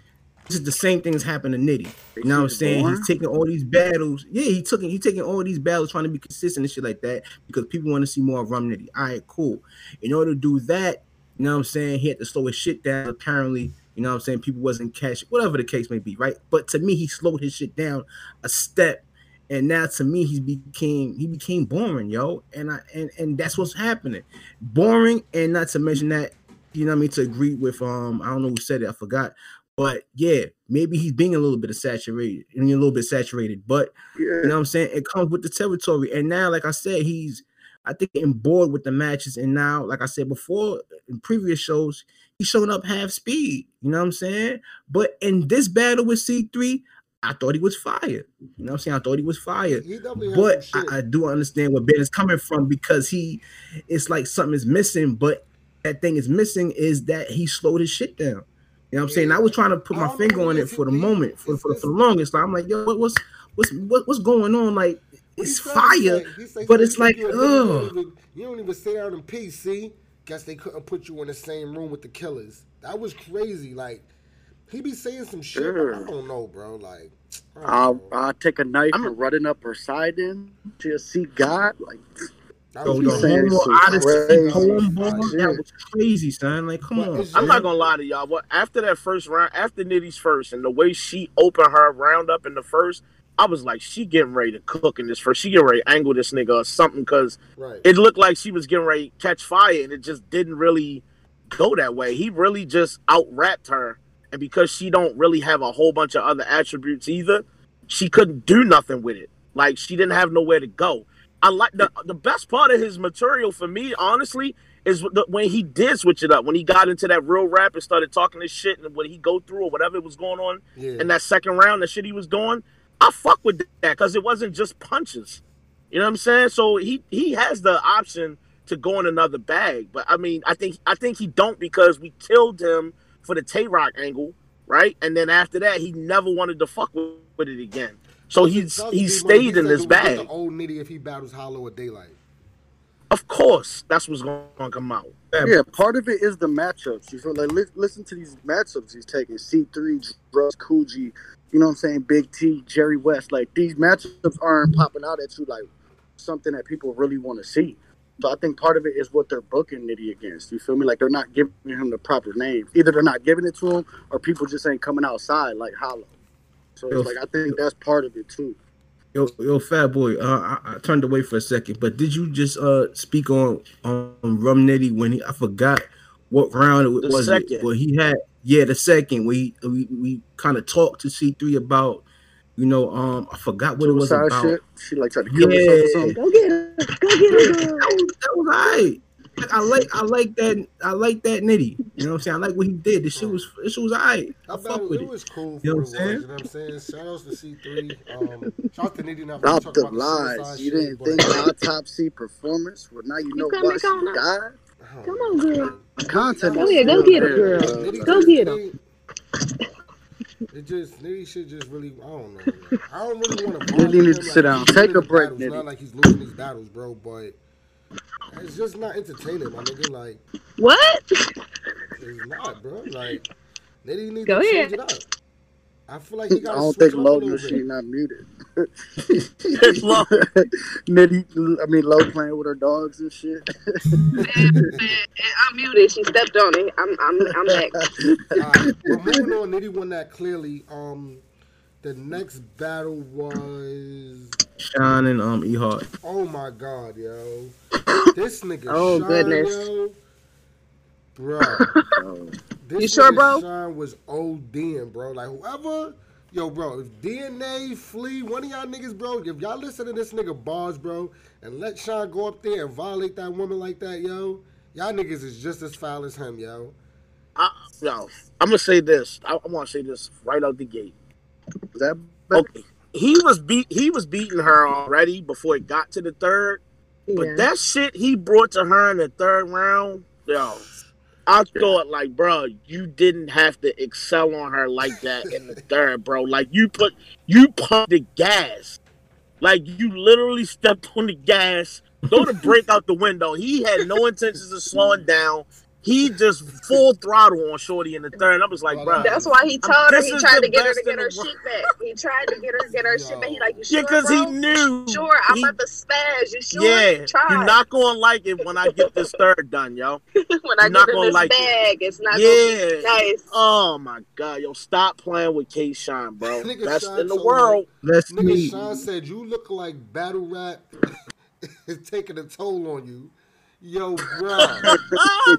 This is the same thing that's happened to Nitty. You know what I'm saying? He's taking all these battles. Yeah, he took he taking all these battles trying to be consistent and shit like that because people want to see more of Rum Nitty. All right, cool. In order to do that, you know what I'm saying? He had to slow his shit down. Apparently, you know what I'm saying? People wasn't catching whatever the case may be, right? But to me, he slowed his shit down a step. And now to me, he became he became boring, yo. And I and and that's what's happening. Boring, and not to mention that, you know what I mean, to agree with um, I don't know who said it, I forgot. But yeah, maybe he's being a little bit of saturated, a little bit saturated. But Yeah. you know what I'm saying? It comes with the territory. And now, like I said, he's I think getting bored with the matches. And now, like I said before in previous shows, he's showing up half speed. You know what I'm saying? But in this battle with C3, I thought he was fired. You know what I'm saying? I thought he was fired. He But. I, I do understand where Ben is coming from because he it's like something is missing, but that thing is missing is that he slowed his shit down. You know what I'm saying? I was trying to put my finger on it for the moment, for, for, for the longest. Like, I'm like, yo, what, what's what's what, what's going on? Like, it's he said, he fire, said- he but it's like, you You ugh. don't, even, you don't even sit down in peace. See, guess they couldn't put you in the same room with the killers. That was crazy. Like he be saying some shit. but I don't know, bro. Like I I'll, know. I'll take a knife I'm- and running up her side in to see God. Like, That was the He's saying Homo Odyssey crazy poem, bro, that was crazy, son. Like, come on. I'm not gonna lie to y'all. What after that first round, after Nitty's first, and the way she opened her round up in the first, I was like, she getting ready to cook in this first. She getting ready to angle this nigga or something because right. it looked like she was getting ready to catch fire, and it just didn't really go that way. He really just out rapped her, and because she don't really have a whole bunch of other attributes either, she couldn't do nothing with it. Like she didn't have nowhere to go. I like the the best part of his material for me, honestly, is the, when he did switch it up. When he got into that real rap and started talking this shit, and when he go through or whatever was going on Yeah. in that second round, the shit he was doing, I fuck with that because it wasn't just punches. You know what I'm saying? So he he has the option to go in another bag, but I mean, I think I think he don't because we killed him for the Tay Roc angle, right? And then after that, he never wanted to fuck with, with it again. So he's he stayed in this it would get bag. The old nitty if he battles Hollow at Daylight. Of course, that's what's going to come out. yeah, part of it is the matchups. You feel like li- listen to these matchups he's taking. C3, Russ, Coogee, you know what I'm saying? Big T, Jerry West. Like these matchups aren't popping out at you like something that people really want to see. So I think part of it is what they're booking Nitty against. You feel me? Like they're not giving him the proper name. Either they're not giving it to him, or people just ain't coming outside like Hollow. So it's like I think that's part of it too. Yo, yo, fat boy. Uh, I, I turned away for a second, but did you just uh speak on on Rum Nitty when he? I forgot what round it The was. second. It, but he had yeah the second. We we we kind of talked to C three about you know um I forgot what it was about. shit. She like tried to kill Yeah. herself or something. Go get her. Go get her, girl. That was that was alright. Like, I like I like that I like that Nitty. You know what I'm saying? I like what he did. The shit was this shit was alright. I That fuck battle, with it it. was cool You know what what I'm was. You know what I'm saying? Shout outs to C3. Um, shout out to Nitty now. Stop the about lies. suicide You shit, didn't but- think autopsy performance? Well, now you know come why back she on now. died. I don't Come know. on, girl. Content. Go is ahead, go get her, there, girl. Nitty Go get get 'em. Nitty- It just Nitty should just really I don't know. man. I don't really want to. Nitty needs to sit down. Take a break, It's Nitty. not like he's losing these battles, bro, but it's just not entertaining, my nigga. Like What? it's not, bro. Like Nitty needs Go to ahead. change it up. I feel like he I don't think it up a low little knows she not muted. It's low. Nitty, I mean, low playing with her dogs and shit. I'm muted. She stepped on it. I'm I'm I'm back. Alright, but moving on, Nitty won that clearly. Um, the next battle was Sean and um E Hart. oh my god, yo, this nigga. Oh, Sean, goodness. yo, bro. This You sure, nigga bro? Sean was ODing, bro. Like whoever, yo, bro. If DNA, flee one of y'all niggas, bro. If y'all listen to this nigga bars, bro, and let Sean go up there and violate that woman like that, yo, y'all niggas is just as foul as him, yo. I, yo, I'm gonna say this. I, I want to say this right out the gate. That Okay, he was beat. He was beating her already before it got to the third. But that shit he brought to her in the third round, yo, I thought like, bro, you didn't have to excel on her like that in the third, bro. Like you put, you pumped the gas, like you literally stepped on the gas. Go to break out the window. He had no intentions of slowing down. He just full throttle on Shorty in the third. I was like, bro, That's why he told her he tried to get her to get her shit back. He tried to get her get her shit back. He like, you sure, yeah, because he knew. Sure, I'm he- about to spaz. You sure? Yeah, Try. you're not gonna like it when I get this third done, yo. when I you're not get in gonna this like it. bag, it's not Yeah. gonna be nice. Oh my god, yo, stop playing with K Shine, bro. Nigga Best Sean in the told world. Let's Nigga meet. Sean said you look like battle rap is taking a toll on you. Yo, bro.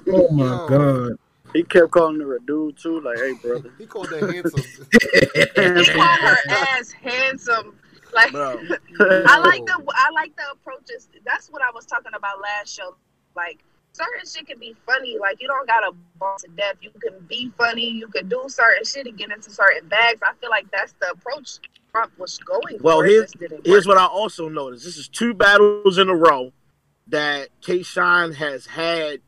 Oh my Yo. god. he kept calling her a dude too. Like, hey, brother. he called that handsome. He called her ass handsome. Like Bro. I like the I like the approaches. That's what I was talking about last show. Like certain shit can be funny. Like you don't gotta ball to death. You can be funny. You can do certain shit and get into certain bags. I feel like that's the approach Trump was going Well, for. Here's- Here's what I also noticed. This is two battles in a row that K Shine has had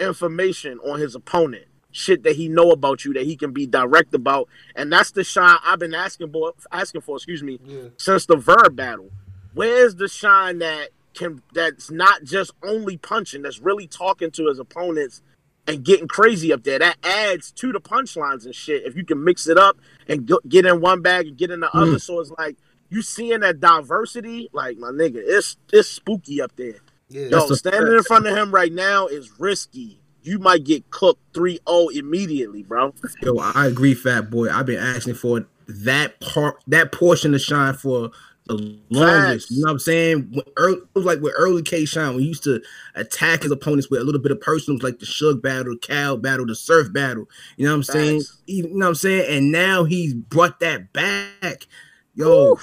information on his opponent. shit that he know about you that he can be direct about, and that's the shine I've been asking for, asking for, excuse me, Yeah. since the verb battle. Where's the shine that can that's not just only punching, that's really talking to his opponents and getting crazy up there? That adds to the punchlines and shit. If you can mix it up and go, get in one bag and get in the other, mm. so it's like you seeing that diversity, like my nigga, it's it's spooky up there. Yeah. Yo, That's a standing in front of him right now is risky. You might get cooked 3-0 immediately, bro. Yo, I agree, Fat Boy. I've been asking for that part, that portion to shine for the longest. Facts. You know what I'm saying? When early, it was like with early K Shine, we used to attack his opponents with a little bit of personals, like the Shug battle, Cal battle, the Surf battle. You know what I'm saying? Facts. Even, you know what I'm saying? And now he's brought that back. Yo,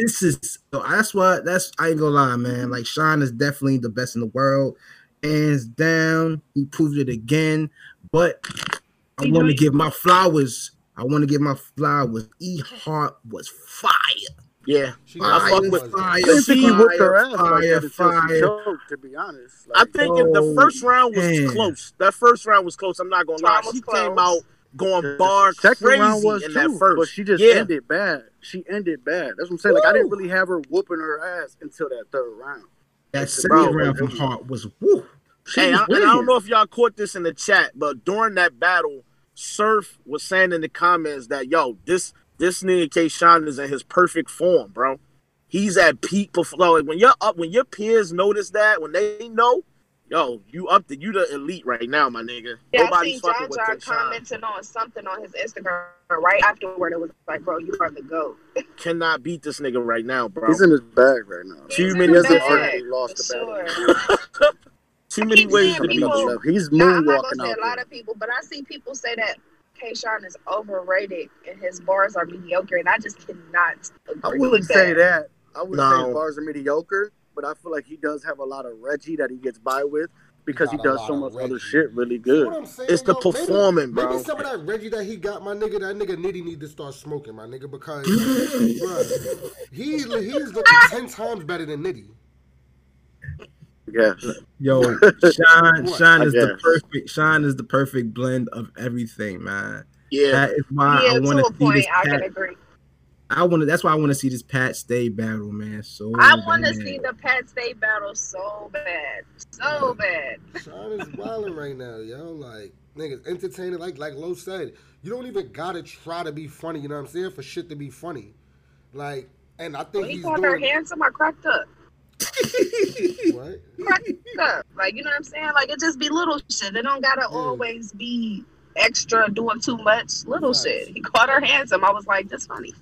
this is that's what that's I ain't gonna lie, man. Like Shine is definitely the best in the world, hands down. He proved it again. But I want to give my flowers. I want to give my flowers. E Hart was fire. Yeah. She I Fire, fuck with- fire, I didn't think he whooped her ass fire, like that until fire. she to be honest. I Like, think oh, if the Oh, first round was man. close. That first round was close. I'm not gonna lie. Round was She came out going the bar second crazy round was in too, that first. but she just yeah. ended bad. She ended bad. That's what I'm saying. Like I didn't really have her whooping her ass until that third round. That It's second about- round from Hart was woo. She Hey, was I, and I don't know if y'all caught this in the chat, but during that battle, Surf was saying in the comments that yo, this this nigga K Shine is in his perfect form, bro. He's at peak performance. Like when you're up, when your peers notice that, when they know, yo, you up to you the elite right now, my nigga. Yeah, I Nobody's seen fucking John with John K Shine. commenting on something on his Instagram right afterward. It was like, bro, you are the GOAT. Cannot beat this nigga right now, bro. He's in his bag right now. Too many in the hasn't already lost for the battle. sure. Too many keep ways to beat people- you. He's Now, I'm not moonwalking gonna say a lot of people, but I see people say that K. Shine is overrated and his bars are mediocre, and I just cannot agree I wouldn't say that. I wouldn't say his bars are mediocre, but I feel like he does have a lot of Reggie that he gets by with because he Got a does so much Reggie. other shit really What good. I'm saying, It's the yo, maybe- performing, maybe, bro. Maybe some of that Reggie that he got, my nigga, that nigga Nitty need to start smoking, my nigga, because bruh, he he's looking ten times better than Nitty. Yes. Yo, Shine, Shine is the perfect. Shine is the perfect blend of everything, man. Yeah, That is why yeah, I want to to a see point, this. I can agree. I want to. That's why I want to see this Pat Stay battle, man. So I want to see the Pat Stay battle so bad, so bad. Sean is wilding right now, yo. Like niggas entertaining, like like Lo said, you don't even gotta try to be funny. You know what I'm saying? For shit to be funny, like. And I think When he he's called her doing handsome, I cracked up. what? Cracked up. Like, you know what I'm saying? Like, it just be little shit. It don't gotta Yeah. always be extra doing too much. Little shit. He caught her handsome. I was like, that's funny.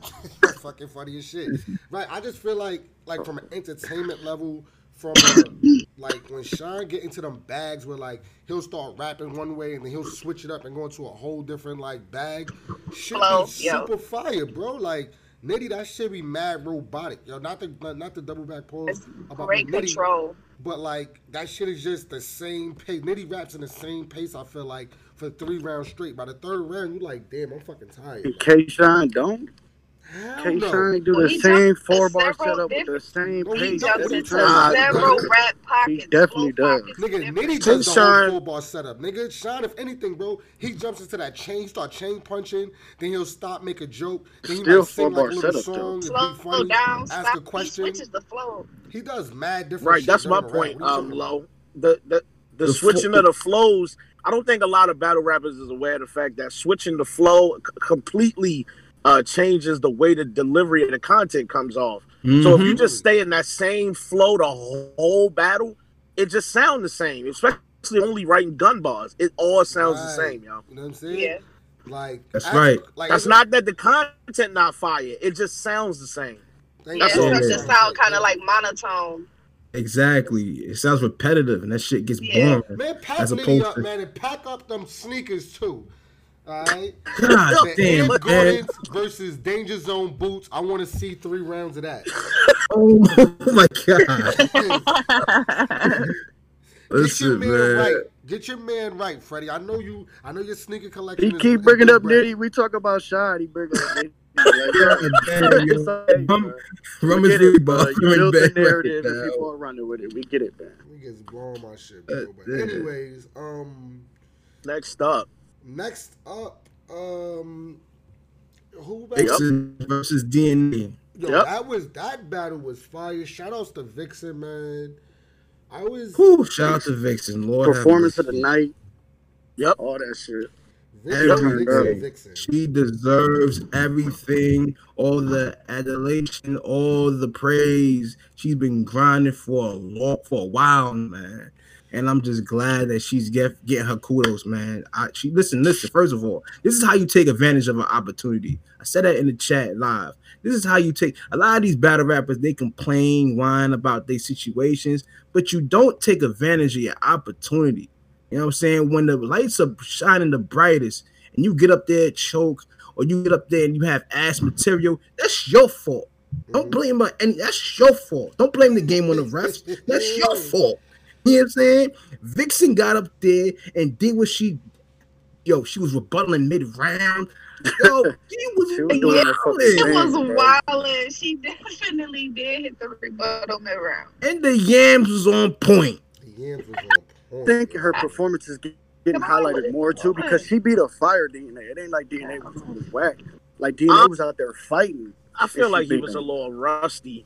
fucking funny as shit. Right. I just feel like like from an entertainment level, from uh, like when Sean get into them bags where like he'll start rapping one way and then he'll switch it up and go into a whole different like bag. Shit Flow, be yo. super fire, bro. Like Nitty, that shit be mad robotic. Yo, not the not, not the double back pause It's about great Nitty, control. but like that shit is just the same pace. Nitty raps in the same pace. I feel like for three rounds straight. By the third round, you like, damn, I'm fucking tired. K Shine don't. Hell K no. Shine do the he same four bar setup with the same Well, he pace. He jumps jumps every time. several rap pockets. definitely does. pockets, Nigga, different Nitty shit. does the whole full bar setup. Nigga, Sean, if anything, bro, he jumps into that chain, start chain punching, then he'll stop, make a joke, then he Still might sing like a little setup, song, Slow be funny, down, ask stop. a question. He switches the flow. He does mad different right. shit That's my point, What are you um, talking low. The the the, The switching flo- of the flows. I don't think a lot of battle rappers is aware of the fact that switching the flow c- completely uh, changes the way the delivery of the content comes off. So if you just stay in that same flow the whole, whole battle, it just sounds the same. Especially only writing gun bars, it all sounds the Right. same, yo. You know what I'm saying? Yeah. Like That's ask- right. Like That's not that the content not fire. It just sounds the same. thank Yeah, That's it all starts it to sound kind of like monotone. Exactly. It sounds repetitive, and that shit gets Yeah. boring. Man, pack As Nitty opposed up, to- man, and pack up them sneakers too. Alright? God The damn, Air man. Gordons versus Danger Zone boots. I want to see three rounds of that. Oh my god. Get your Listen, man, man. right. Get your man right, Freddie. I know you. I know your sneaker collection. He is- keep is bringing big up bread. Nitty. We talk about Shine. He bring up Nitty. God damn, yo. Rum- Rum We is get it, really bro. You bothering built me the right narrative and people are running with it. We get it, man. Niggas blowing my shit, bro. Uh, But anyways, um, Next up, Next up, um, who? Vixen versus DNA. Yo, Yep. that was that battle was fire. Shout outs to Vixen, man. I was Whew, shout out to Vixen. Lord Performance of the night. Yep. All that shit. Vixen, Vixen, Vixen. She deserves everything, all the adulation, all the praise. She's been grinding for a long, for a while, man. And I'm just glad that she's get getting her kudos, man. I, she listen, listen. First of all, this is how you take advantage of an opportunity. I said that in the chat live. This is how you take a lot of these battle rappers. They complain, whine about their situations, but you don't take advantage of your opportunity. You know what I'm saying? When the lights are shining the brightest and you get up there choke or you get up there and you have ass material, that's your fault. Don't mm-hmm. blame her any that's your fault. Don't blame the game on the refs. That's your fault. You know what I'm saying? Vixen got up there and did what she yo, she was rebuttaling mid-round. Yo, she was, She was doing her fucking It was bro. wildin'. She definitely did hit the rebuttal mid round. and the yams was on point. The yams was on point. Think her performance is getting highlighted more too because she beat a fire DNA. It ain't like DNA was, whack. Like DNA was out there fighting. I feel like he was a little rusty.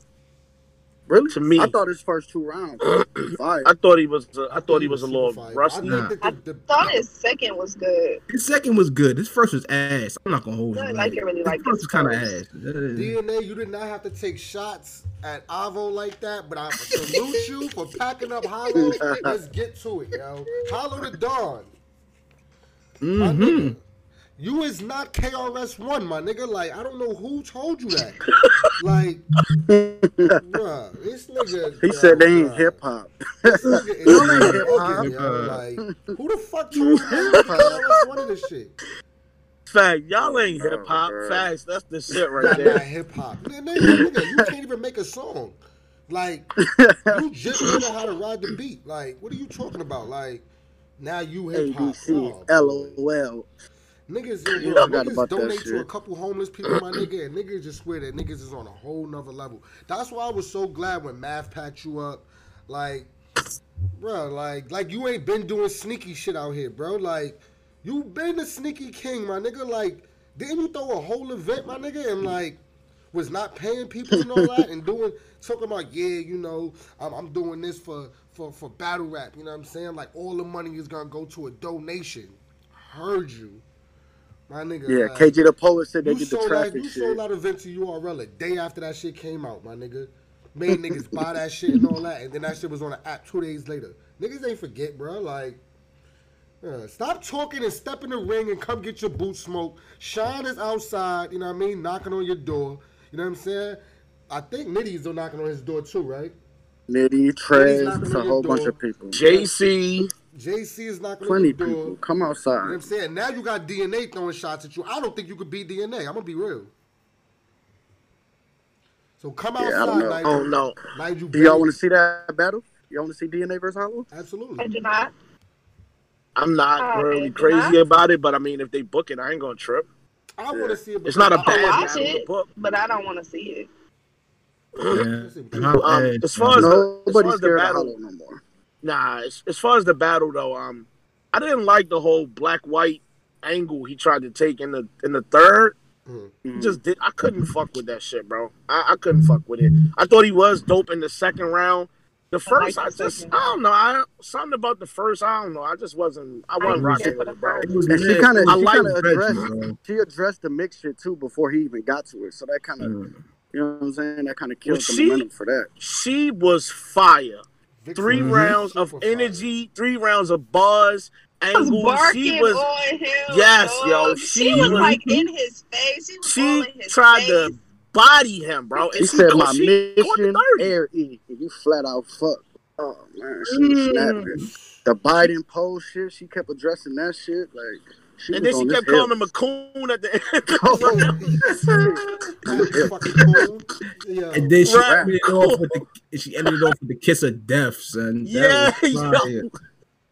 Really? To me. I thought his first two rounds fire. I thought he was. Uh, I thought he was a little fire. rusty. I think that the, the, Thought his second was good. His second was good. His first was ass. I'm not gonna hold you. I like it really his like first his was kind of first. ass. DNA, you did not have to take shots at Avo like that, but I salute you for packing up Hollow. Let's get to it, yo. Hollow Da Don. Mm-hmm. Nigga. You is not KRS One, my nigga. Like, I don't know who told you that. like, bruh, this nigga. He said they ain't hip hop. This nigga is Y'all ain't hip bugging, hop. yo. Like, who the fuck told you that KRS One of this shit? Fact, y'all ain't Oh, hip hop. bro. Facts, that's the shit right there. hip hop. Nigga, nigga, you can't even make a song. Like, you just don't know how to ride the beat. Like, what are you talking about? Like, now you hip hop. ABC, Oh, LOL. Niggas, yo, You forgot niggas about that donate to a couple homeless people, my nigga, and niggas just swear that niggas is on a whole nother level. That's why I was so glad when Math packed you up. Like, bro, like, like you ain't been doing sneaky shit out here, bro. Like, you been the sneaky king, my nigga. Like, didn't you throw a whole event, my nigga, and like was not paying people and all that, and doing talking about yeah, you know, I'm, I'm doing this for for for battle rap. You know what I'm saying? Like all the money is gonna go to a donation. Heard you, my nigga. Yeah, like, KJ the poet said they you did the traffic that, you shit. sold that event to URL a day after that shit came out, my nigga. Made niggas buy that shit and all that, and then that shit was on the app two days later. Niggas ain't forget, bro. Like, uh, stop talking and step in the ring and come get your boot smoked. Sean is outside, you know what I mean, knocking on your door. You know what I'm saying? I think Nitty's still knocking on his door too, right? Nitty, knocking Trez, on it's a whole bunch of people. JC, JC is knocking Plenty on your door. people. Come You know what outside. I'm saying? Now you got DNA throwing shots at you. I don't think you could beat DNA. I'm gonna be real. So come Yeah, I outside, don't know. Nigel. oh no, Nigel Do y'all want to see that battle? Y'all want to see DNA versus Hollow? Absolutely. I Absolutely. do not. I'm not Oh, really okay. crazy about it, but I mean, if they book it, I ain't gonna trip. I want to see it. It's not a I'll bad watch battle it, book. but I don't want to see it. Yeah. Um, as far as man. the- as far Nobody's as the scared of battle- no more. Nah, as, as far as the battle though, um, I didn't like the whole black white angle he tried to take in the in the third. He just did. I couldn't fuck with that shit, bro. I, I couldn't fuck with it. I thought he was dope in the second round. The first, I, like the just, second. I don't know. I something about the first, I don't know. I just wasn't. I wasn't didn't rocking with it, bro. first. It was And she kind of, I she like kind of addressed, bro. she addressed the mix shit too before he even got to it. So that kind of, Mm. you know what I'm saying? That kind of killed Was the she- momentum for that. She was fire. Vixen Three was rounds of fire. energy, three rounds of buzz, I was angles. barking She was. on him. Yes, dog. yo, She, she was was- like in his face. She was She his tried face. to body him, bro. And He said, "My she mission, air E, you flat out fuck." Oh man, she Mm. was snapping. The Biden pose shit, she kept addressing that shit. Like she And then she kept calling him a coon at the end. That fucking cool. Yeah. And then she Right. ended it off with the she ended it off with the kiss of death, son. That Yeah, yo.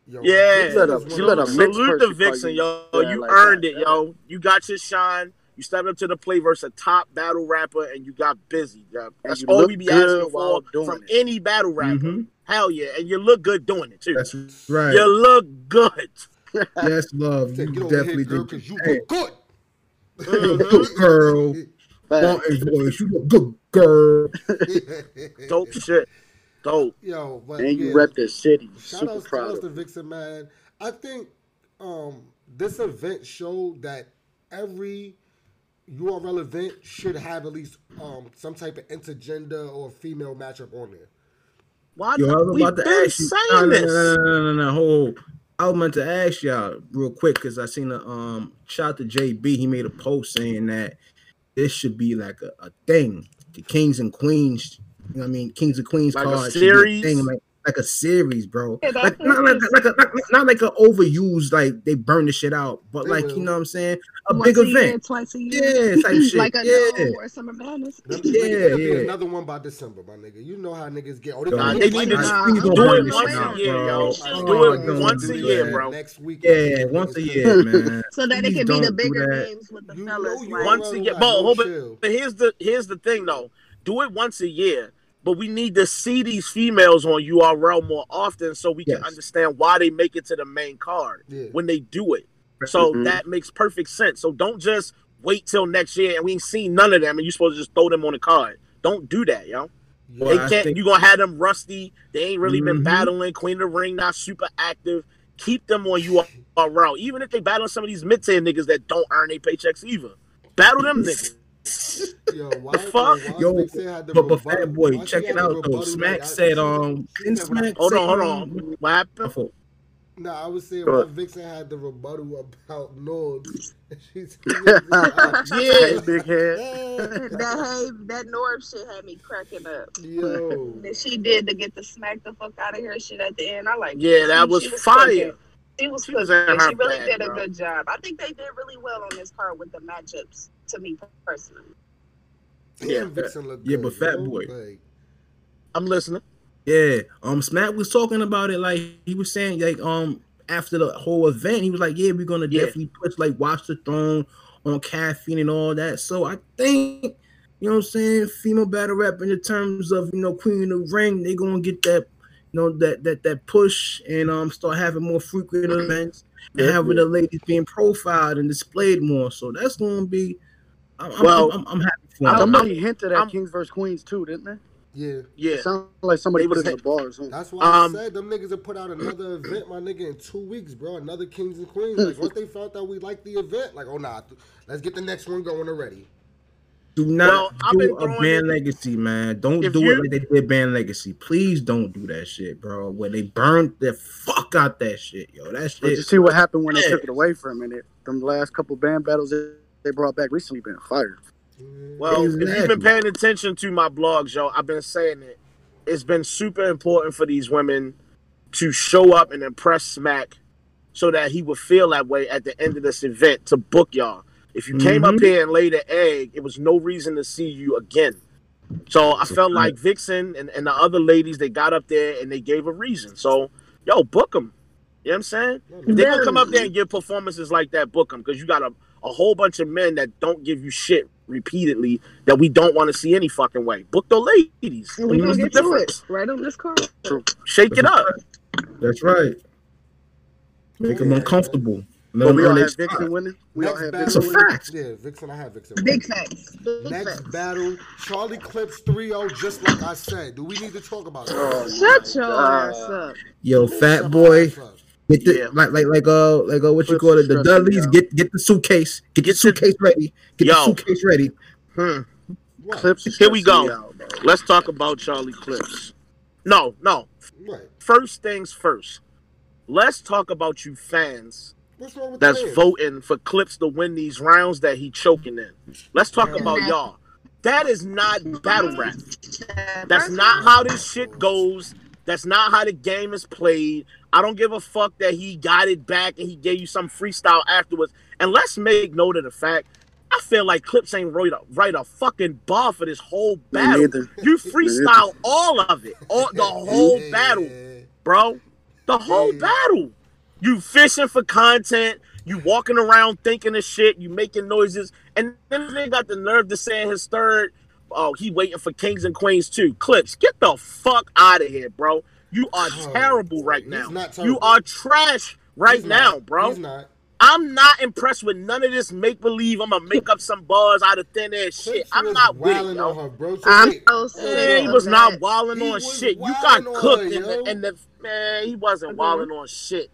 Yo, Yeah. She let a- was she let of a the- Salute the Vixen, yo. you- yeah, you like earned that. it, yo. You got your shine. You stepped up to the play versus a top battle rapper, and you got busy. Yo. That's all we be asking for from it. any battle rapper. Mhm. Hell yeah, and you look good doing it too. That's right. You look good. Yes, love. Said, You definitely here, girl, did. because you Hey, look good. good girl. Martin's voice. You look good, girl. Dope shit. Dope. Yo, but And you yeah, rep the city. Shout Super out, proud out of to. Vixen, man. I think um, this event showed that every URL event should have at least um, some type of intergender or female matchup on there. Why Yo, I was we about to been ask you. saying No, no, this? no, no, no, no, no, no. Hold. I was meant to ask y'all real quick because I seen a um shout to JB. He made a post saying that this should be like a, a thing. The kings and queens, you know what I mean? Kings and queens Like a card should be series? thing, like like a series, bro. Yeah, like not like, like, a, not, not like a overused, like they burn the shit out, but like will. you know what I'm saying? A Once big a year, event. twice a year. Yeah, type shit. like a yeah. no or summer madness. Them- Yeah, be yeah. another one by December, my nigga. You know how niggas get. Oh, Yo, Nah, they need to Nah, don't do burn it once a year, bro. yo. Do it once a year, bro. Next week. Yeah, once a year, man. So that it can be the bigger that. names with the You fellas. you like, Once a year. But, no hold on, chill. but here's the here's the thing though. Do it once a year. But we need to see these females on URL more often so we can Yes. understand why they make it to the main card Yeah. when they do it. So Mhm. that makes perfect sense. So don't just wait till next year and we ain't seen none of them and you're supposed to just throw them on the card. Don't do that, yo. Well, they can't. think- You gonna have them rusty. They ain't really been Mhm. battling. Queen of the Ring not super active. Keep them on URL, even if they battle some of these mid tier niggas that don't earn their paychecks either. Battle them niggas. Yo, why, The fuck? why Yo, had the But but rebuttal- fat boy, why check it out though. Smack like- said she- um she said, Smack Hold on, hold um, on. What happened? my fault. No, I was saying Go why. Vixen had the rebuttal about Norbs. She said, Hey, big head. that hey, that Norb shit had me cracking up. Yo. That she did to get the smack the fuck out of her shit at the end. I like. Yeah, that she- was she fire. cooking. She was She was cooking. in her She really bag, did a bro. good job. I think they did really well on this part with the matchups. To me personally. Yeah. Vixen look Yeah, but Fat. Boy. Like, I'm listening. Yeah, um, Smack was talking about it like he was saying like um after the whole event he was like yeah we're gonna Yeah. definitely push like Watch the Throne on caffeine and all that. So I think you know what I'm saying female battle rap in the terms of you know Queen of the Ring they're gonna get that you know that that that push and um start having more frequent events and having the ladies being profiled and displayed more. So that's gonna be. I'm, I'm- Well, I'm, I'm, happy for I'm- them. Somebody hinted at I'm- Kings versus Queens too, didn't they? yeah. Yeah. It sounded like somebody put was it in the bars. Huh? That's why Um, I said them niggas have put out another event, my nigga, in two weeks, bro. Another Kings and Queens. Like once they found that we liked the event, like, oh nah, let's get the next one going already. Do not Well, do a throwing band legacy, man. Don't do it like they did band legacy. Please don't do that shit, bro. Where they burned the fuck out that shit, yo. That But shit. you see what happened when they took it away for a minute. from it. Them last couple band battles that they brought back recently been fired. Well, if you've been paying attention to my blogs, yo, I've been saying it. It's been super important for these women to show up and impress Smack so that he would feel that way at the end of this event to book y'all. If you came up Mhm. here and laid an egg, it was no reason to see you again. So I That's felt like Vixen and, and the other ladies, they got up there and they gave a reason. So, yo, book them. You know what I'm saying? If they gonna come up there and give performances like that, book them because you got a, a whole bunch of men that don't give you shit repeatedly that we don't want to see any fucking way. Book the ladies. We gonna What's the get to it difference? right on this call. Shake it up. That's right. Make them uncomfortable. Let But we all earn their had Vixen spot. winning. We all Next had battle, That's a Vixen winning. fact. Yeah, Vixen, I have Vixen. Big facts. Big Next facts. battle, Charlie Clips 3-0, just like I said. Do we need to talk about that? Oh, Shut your uh, ass up. Yo, Shut fat my boy. Ass up. Get the Yeah. like like like uh like uh what you call it the Dudleys out. get get the suitcase get the Get the- suitcase ready get Yo. the suitcase ready Hmm. What? Clips Here we go. out. Let's talk about Charlie Clips. No, no. Right. First things first. Let's talk about you fans What's wrong with that's the voting for Clips to win these rounds that he choking in. Let's talk Yeah. about y'all. That is not battle rap. That's not how this shit goes. That's not how the game is played. I don't give a fuck that he got it back and he gave you some freestyle afterwards. And let's make note of the fact I feel like Clips ain't write a, write a fucking bar for this whole Me battle. You freestyle all of it, all the whole Yeah. battle, bro. The whole Yeah. battle. You fishing for content. You walking around thinking of shit. You making noises, and then they got the nerve to say in his third, "Oh, he waiting for kings and queens too." Clips, get the fuck out of here, bro. You are Oh, terrible right he's now. not You are trash right He's now, not. bro. He's not. I'm not impressed with none of this make believe. I'm gonna make up some bars out of thin air shit. Clips I'm not with it, wilding yo. on her, bro. So I'm so Man, he was not wilding He on shit. You got wilding on cooked her, in the, yo. in the man. He wasn't Mhm. wilding on shit.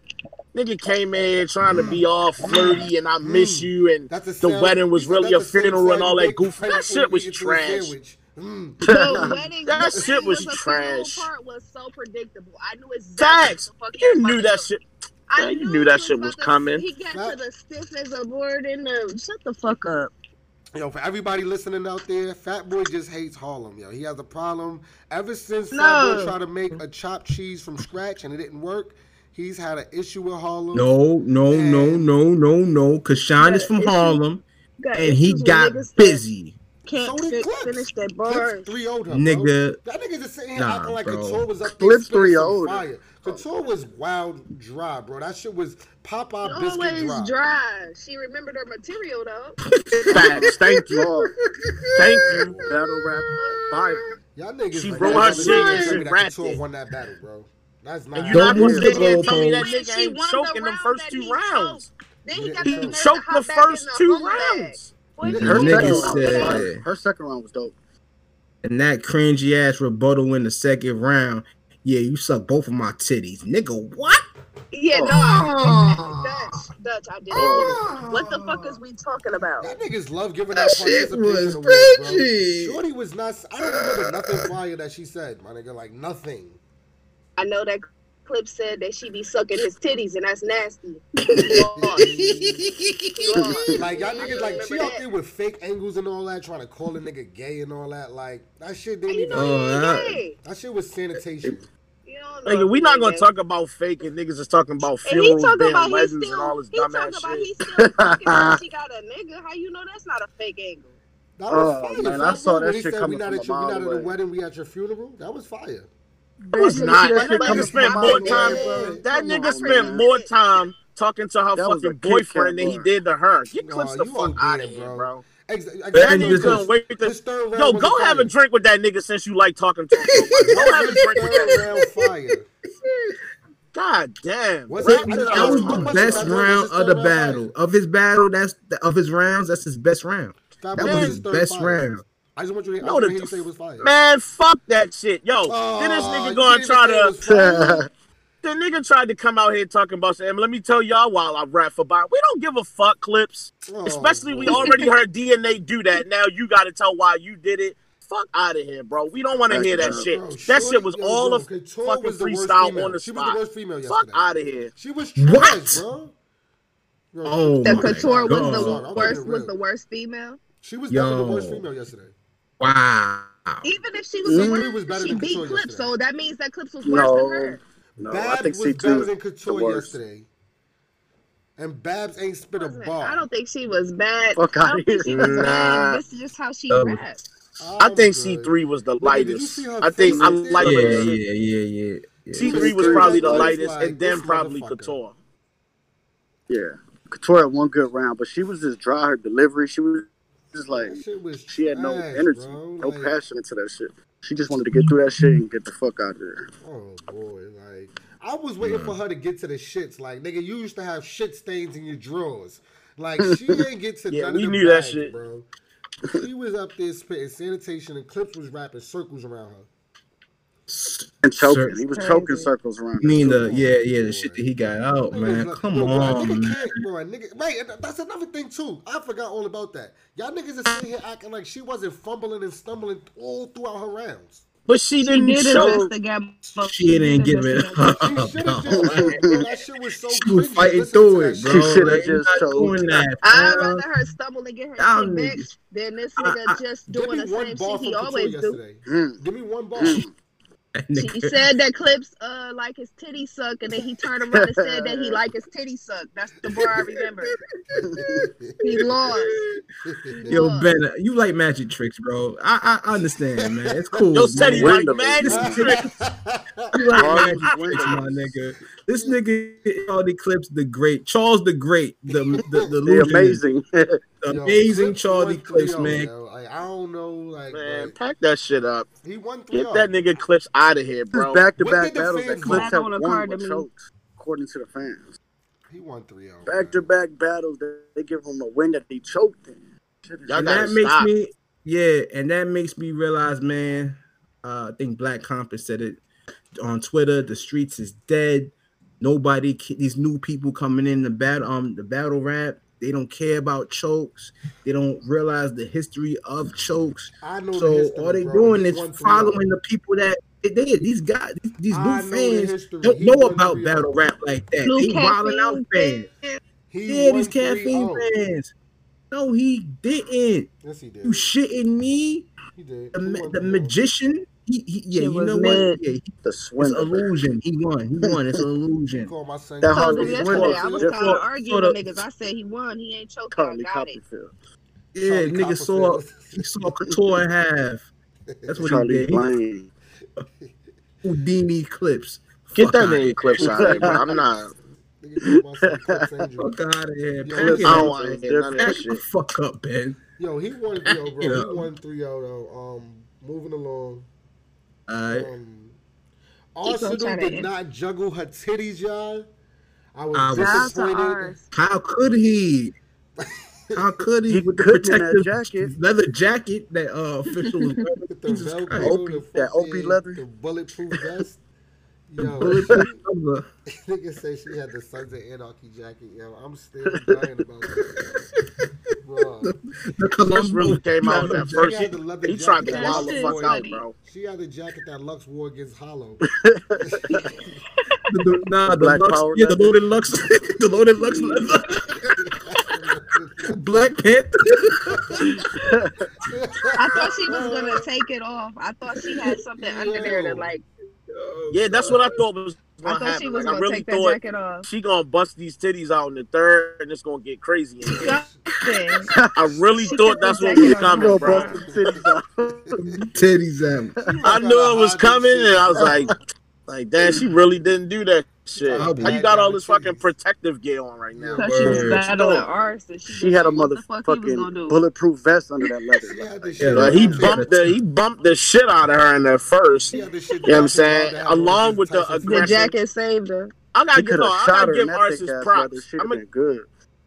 Nigga came in trying to be all flirty and I miss Mm. you and That's the, the sound- wedding was really a funeral and all that goofy That shit was trash. Mm. The wedding, That shit wedding was trash. Part was so predictable. I knew exactly Facts. the You was knew that shit. I Yeah, you knew knew that shit was to- coming. He got Fact. to the stiffness award and the shut the fuck up. Yo, for everybody listening out there, Fat Boy just hates Harlem. Yo, he has a problem. Ever since Fat Boy tried to make a chopped cheese from scratch and it didn't work, he's had an issue with Harlem. No, no, no, And- no, no, no. Cause Sean is from issue- Harlem Got and he got busy. So Can't did fi- Clips. finish that Clips bars. 3 0 her, bro. Nigga. That nigga just sitting here Nah, acting like bro. Couture was up there Clips 3-0'd some her. Couture was wild dry, bro. That shit was Popeye biscuit Always dry. dry. She remembered her material though. Facts. Thank you. Thank you. battle rap Bible. Y'all niggas She like, wrote y'all her never shit seen and that she tell me that rapped Couture won that battle, bro. That's not. And you're Don't not gonna move sit the here and tell me that nigga she ain't won the them round first that two he rounds. choked, Then he Yeah, got he the nerve to Choked the hop back in first two rounds. Boy, The he Her nigga second, round said- was her second round was dope. And that cringy ass rebuttal in the second round. Yeah, you suck both of my titties. Nigga, what? Yeah, oh. no, I, ah. Dutch, Dutch, I didn't get it. What the fuck is ah. we talking about? That niggas love giving that, That shit participation was award, cringy. Shorty was not. I don't remember nothing fire that she said, my nigga. Like nothing. I know that clip said that she be sucking his titties, and that's nasty. He lost. He lost. Like y'all I niggas, like she remember out there with fake angles and all that, trying to call a nigga gay and all that. Like that shit didn't even. know he Oh, that- gay. that shit was sanitation. You don't know Nigga, we not gonna gay. talk about fake and niggas is talking about And he funerals, talking damn about he weddings, and all this he talking dumbass about shit. he still fucking her. She got a nigga. How you know that's not a fake angle? That was Oh, fire. man, I saw that he shit said, coming we not from at a your, we not at the wedding, we at your funeral. That was fire. It was That not. That nigga spent more time. bro. That Come nigga on, spent man. more time talking to her That fucking boyfriend than he did to her. Get Nah, clips the you fuck out of here, bro. bro. Ex- That nigga just- couldn't wait to. This third round Yo, go fire. have a drink with that nigga since you like talking to him. Go have a drink with that nigga. round fire. God damn. Was Wrap it- it That was the best round of the battle. fire? Of his battle, that's of his rounds, that's his best round. Fat That was his his best fire. round. I just want you to, I No, want to the- hear you say it was fire. Man, fuck that shit. Yo, Oh, then this nigga ah, gonna try even say it to. was? The nigga tried to come out here talking about something. Let me tell y'all while I rap for Bob. We don't give a fuck clips. Oh, Especially we already heard DNA do that. Now you gotta tell why you did it. Fuck out of here, bro. We don't want to hear that Bro, shit. Bro, that shit was yo, all of Couture fucking was the worst freestyle female. on the She was spot. the worst female Fuck out of here. She was trash, What? bro. Bro, Oh The couture was the worst. Was the worst female. She was definitely the worst female yesterday. Wow. Even if she was C3 the worst, was better she than beat Couture Clips, yesterday. so that means that Clips was worse than her. no, I Babs think was C better than Couture yesterday. And Babs ain't spit a Wasn't- bar. I don't think she was bad. Fuck I don't think she was Nah. bad. This is just how she Oh. raps. Oh, I I'm think good. C3 was the lightest. I think I up there? like Yeah, yeah, yeah, yeah. yeah. C3 was probably the lightest, like, and then probably motherfucker. Couture. Yeah, Couture had one good round, but she was just dry. Her delivery, she was just like That shit was she had no trash, energy, bro. no Like, passion into that shit. She just wanted to get through that shit and get the fuck out of there. Oh boy, like I was waiting for her to get to the shits. Like nigga, you used to have shit stains in your drawers. Like she ain't get to Yeah, none we of the knew that shit. bro. She was up there spitting sanitation, and Clips was wrapping circles around her. And choking, he was Crazy. choking circles around. I mean, the too. yeah, yeah, the shit that he got out, man. was like- Come bro, bro, on, nigga man. can't, bro. Nigga, right? That's another thing too. I forgot all about that. Y'all niggas are sitting here acting like she wasn't fumbling and stumbling all throughout her rounds. But she She didn't did show. investigate. She didn't give it She should have just, bro, that shit was so. She was fighting through it, bro. She shoulda just not told- that, I'd rather her stumble and get her Y'all shit niggas- than this nigga I- just doing the same shit he Couture always do. Mm. Give me one ball. That She said that Clips uh like his titty suck, and then he turned around and said that he like his titty suck. That's the bar I remember. He lost. He Yo, lost. Ben, you like magic tricks, bro. I I understand, man. It's cool. Yo, said he like magic tricks. You like magic tricks, my nigga. This nigga Charlie Clips the Great, Charles the Great, the the the, The amazing. the amazing Clips Charlie won Clips, man. yo. Like, I don't know, like, Man, but pack that shit up. he won three. Get that nigga clips out of here, bro. Back to back did the battles that Clips vote? have Back the won with chokes, according to the fans. He won 3-0. Back to back battles, they, they give him a win that they choked in. Y'all and gotta that makes stop. me yeah, and that makes me realize, man. Uh, I think Black Compass said it on Twitter. The streets is dead. Nobody, these new people coming in the battle, um, the battle rap. They don't care about chokes. They don't realize the history of chokes. I know the So history, all they bro. doing is following the people that they, they these guys, these, these new know the fans don't He know about battle rap like that. Blue They wilding out fans. He Yeah, these caffeine oh. fans. No, he didn't. Yes, he did. You shitting me? He did. The, He ma- the 3-0. magician. He, he yeah, Shit you was know what? Yeah, he, The it's illusion. He won. He won. It's an illusion. called my son. That told Harley yesterday. Swindler. I was Just kind for- of arguing for with niggas. I said he won. He ain't choked. Carly I it. Copperfield. Yeah, Charlie nigga saw he saw Couture in half. That's what Charlie he did. He Blaine. Houdini clips. Get Fuck that outta name clips out of here, bro. I'm not. Nigga called my son Clips Angel. Fuck out of here. Yo, Pack I it don't up. want to hear none of that shit. fuck up, Ben. Yo, he won 3-0, bro. He won 3-0 though. Um, moving along. Alright. Um, He gonna Arsenal did not juggle her titties, y'all. I was I was- Shout out to disappointed. How could he? How could he? He with the couldn't protective jacket. leather jacket that uh official was wearing? The Jesus Velcro, Christ. Opie- that Opie leather. the bulletproof vest. The Yo, bulletproof nigga say she had the Sons of Anarchy jacket. Yo, I'm still dying about that. Bro, The Chris really came out that first. She had the leather He, he tried to jacket. wild the fuck out, bro. She had the jacket that Lux wore against Hollow. The, the, nah, the Black Lux, Power yeah, the loaded Lux, the loaded Lux leather. Black Panther. I thought she was gonna take it off. I thought she had something under there to like. Yeah, that's what I thought was I gonna thought she was Like, gonna really take that thought jacket off. she gonna bust these titties out in the third, and it's gonna get crazy. in. Something. I really She thought that's what was jacket on. coming, Go bro. bust titties out. Titties out. I knew it was coming, and I was like, like, damn, she really didn't do that shit. How you got all this fucking protective gear on right now? Because she was Word. battling Ars. And she, She had a didn't know what the fuck he was gonna motherfucking bulletproof vest under that leather. She had the Yeah, shit. But he bumped the he bumped the shit out of her in there first. She had the You know what I'm saying? Along with the Tyson The jacket saved her. I gotta He give could I shot gotta give in that Ars thick his ass props. I'm have gonna been good.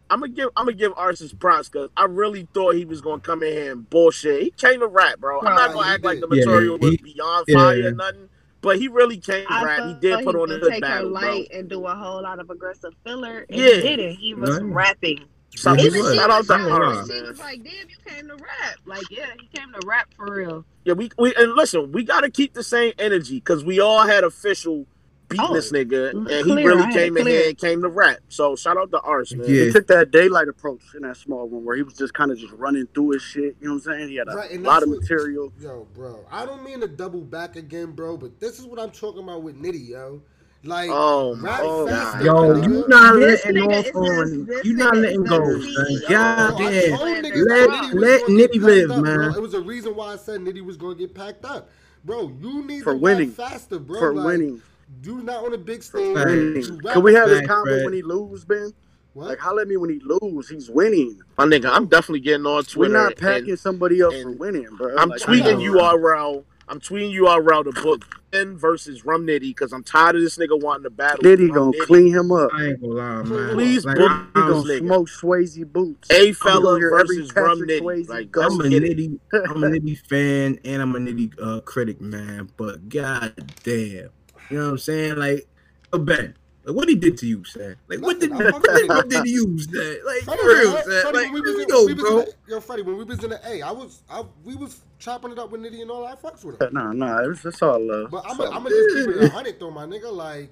I'm gonna give I'm gonna give Ars his props because I really thought he was gonna come in here and bullshit. He came to rap, bro. I'm not gonna act like the material was beyond fire or nothing. But he really came I rap. He did put he on a would good take her battle, bro. light and do a whole lot of aggressive filler. And Yeah. he didn't. He was Right. rapping. Shout, He was. she shout out was to shocked. She was like, "Damn, you came to rap." Like, yeah, he came to rap for real. Yeah, we, we and listen, we gotta keep the same energy because we all had official beating Oh, this nigga, and he clear, I really had came in here and came to rap. So shout out to Ars, man. Yeah. He took that daylight approach in that small room where he was just kind of just running through his shit. You know what I'm saying? He had a Right, lot of what- material. Yo, bro, I don't mean to double back again, bro, but this is what I'm talking about with Nitty, yo. Like, Oh, rap oh, faster, Yo, nigga. you not This letting nigga off on. this You not letting go, the son. CEO. God damn. Let- let let Nitty live, packed up, bro. man. It was a reason why I said Nitty was going to get packed up. Bro, you need For to winning. faster, bro. For like, winning. Do not on a big stage. Facts. You winning. rap Can we have this Facts, combo Fred. when he lose, Ben? What? Like, holla at me when he lose. He's winning. my nigga, I'm definitely getting on Twitter. We're Twitter. not and- packing somebody up for winning, bro. I'm Like, tweeting I- URL. I'm tweeting URL to book Ben versus Rum Nitty because I'm tired of this nigga wanting to battle. Diddy Rum gonna clean him up. I ain't gonna lie, man. Please like, book I'm, He I'm, gonna nigga. smoke Swayze boots. A I'm fella gonna hear every versus Rum Nitty. Swayze Like, I'm a nitty, I'm a nitty fan, and I'm a nitty uh, critic, man. But god damn, you know what I'm saying? Like, Ben, like, what he did to you, son? Like, what did. What did, what did you say? Like, for real, son. Freddie, Like, we was in, go, we was bro. in the, yo, Freddie, when we was in the A, I was, I, we was chopping it up with Nitty and all. I fucks with him. Uh, nah, nah, it's, it's all love. But I'm gonna just keep it a hundred though, my nigga. Like,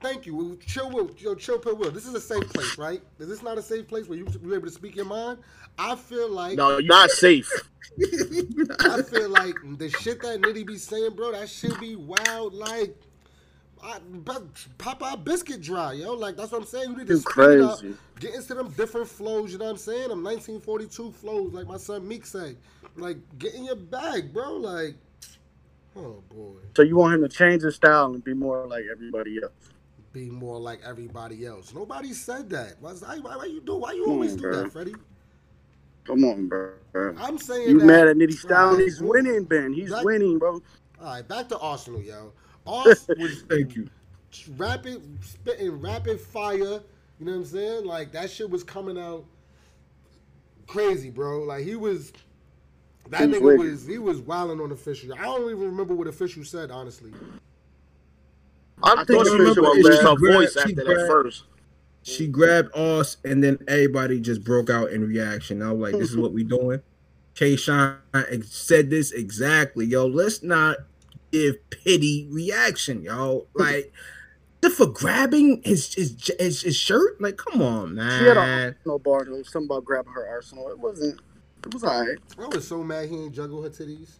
thank you. Chill, will, yo, chill, pill, will. This is a safe place, right? Is this not a safe place where you you able to speak your mind? I feel like, No, you're not safe. I feel like the shit that Nitty be saying, bro, that should be wild. Like, I, Popeye biscuit dry, yo. Like that's what I'm saying. You need to speed up, get into them different flows. You know what I'm saying? Them 1942 flows, like my son Meek say. Like, get in your bag, bro. Like, oh boy. So you want him to change his style and be more like everybody else? be more like everybody else. Nobody said that. Why, why, why you do? Why you Come always on, do bro. that, Freddie? Come on, bro. I'm saying You that, mad at Nitty Style? He's winning, Ben. He's winning, bro. All right, back to Arsenal, yo. Ars was Thank you. rapid, spitting rapid fire You know what I'm saying? Like that shit was coming out crazy, bro. Like he was that He was nigga wicked. was he was wilding on official. I don't even remember what official said, honestly. I, I think thought she was remember gonna it, lose she her voice she after that first. She grabbed us, and then everybody just broke out in reaction. I was like, "This is what we doing." K. Shine said this exactly, yo. Let's not give pity reaction, yo. Like, just for grabbing his his, his his shirt, like, come on, She had man. a no bar though. Something about grabbing her arsenal. It wasn't. It was alright. I was so mad he ain't juggle her titties.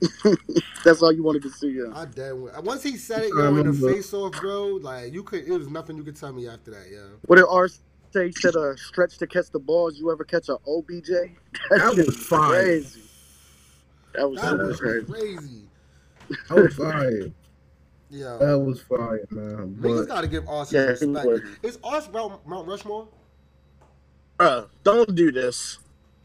That's all you wanted to see. Yeah. I dead went. Once he said it, I yo, in the face off, bro. Like you could, it was nothing you could tell me after that, yo. What did R say? He said, "Uh, stretch to catch the balls. You ever catch a OBJ?" That shit was fire. Crazy. That was, That that was crazy. crazy. That was fire. Yeah, That was fire, man. niggas But gotta give Us Yeah, some he was respect. Is Ars Mount, Mount Rushmore? Bruh, don't do this.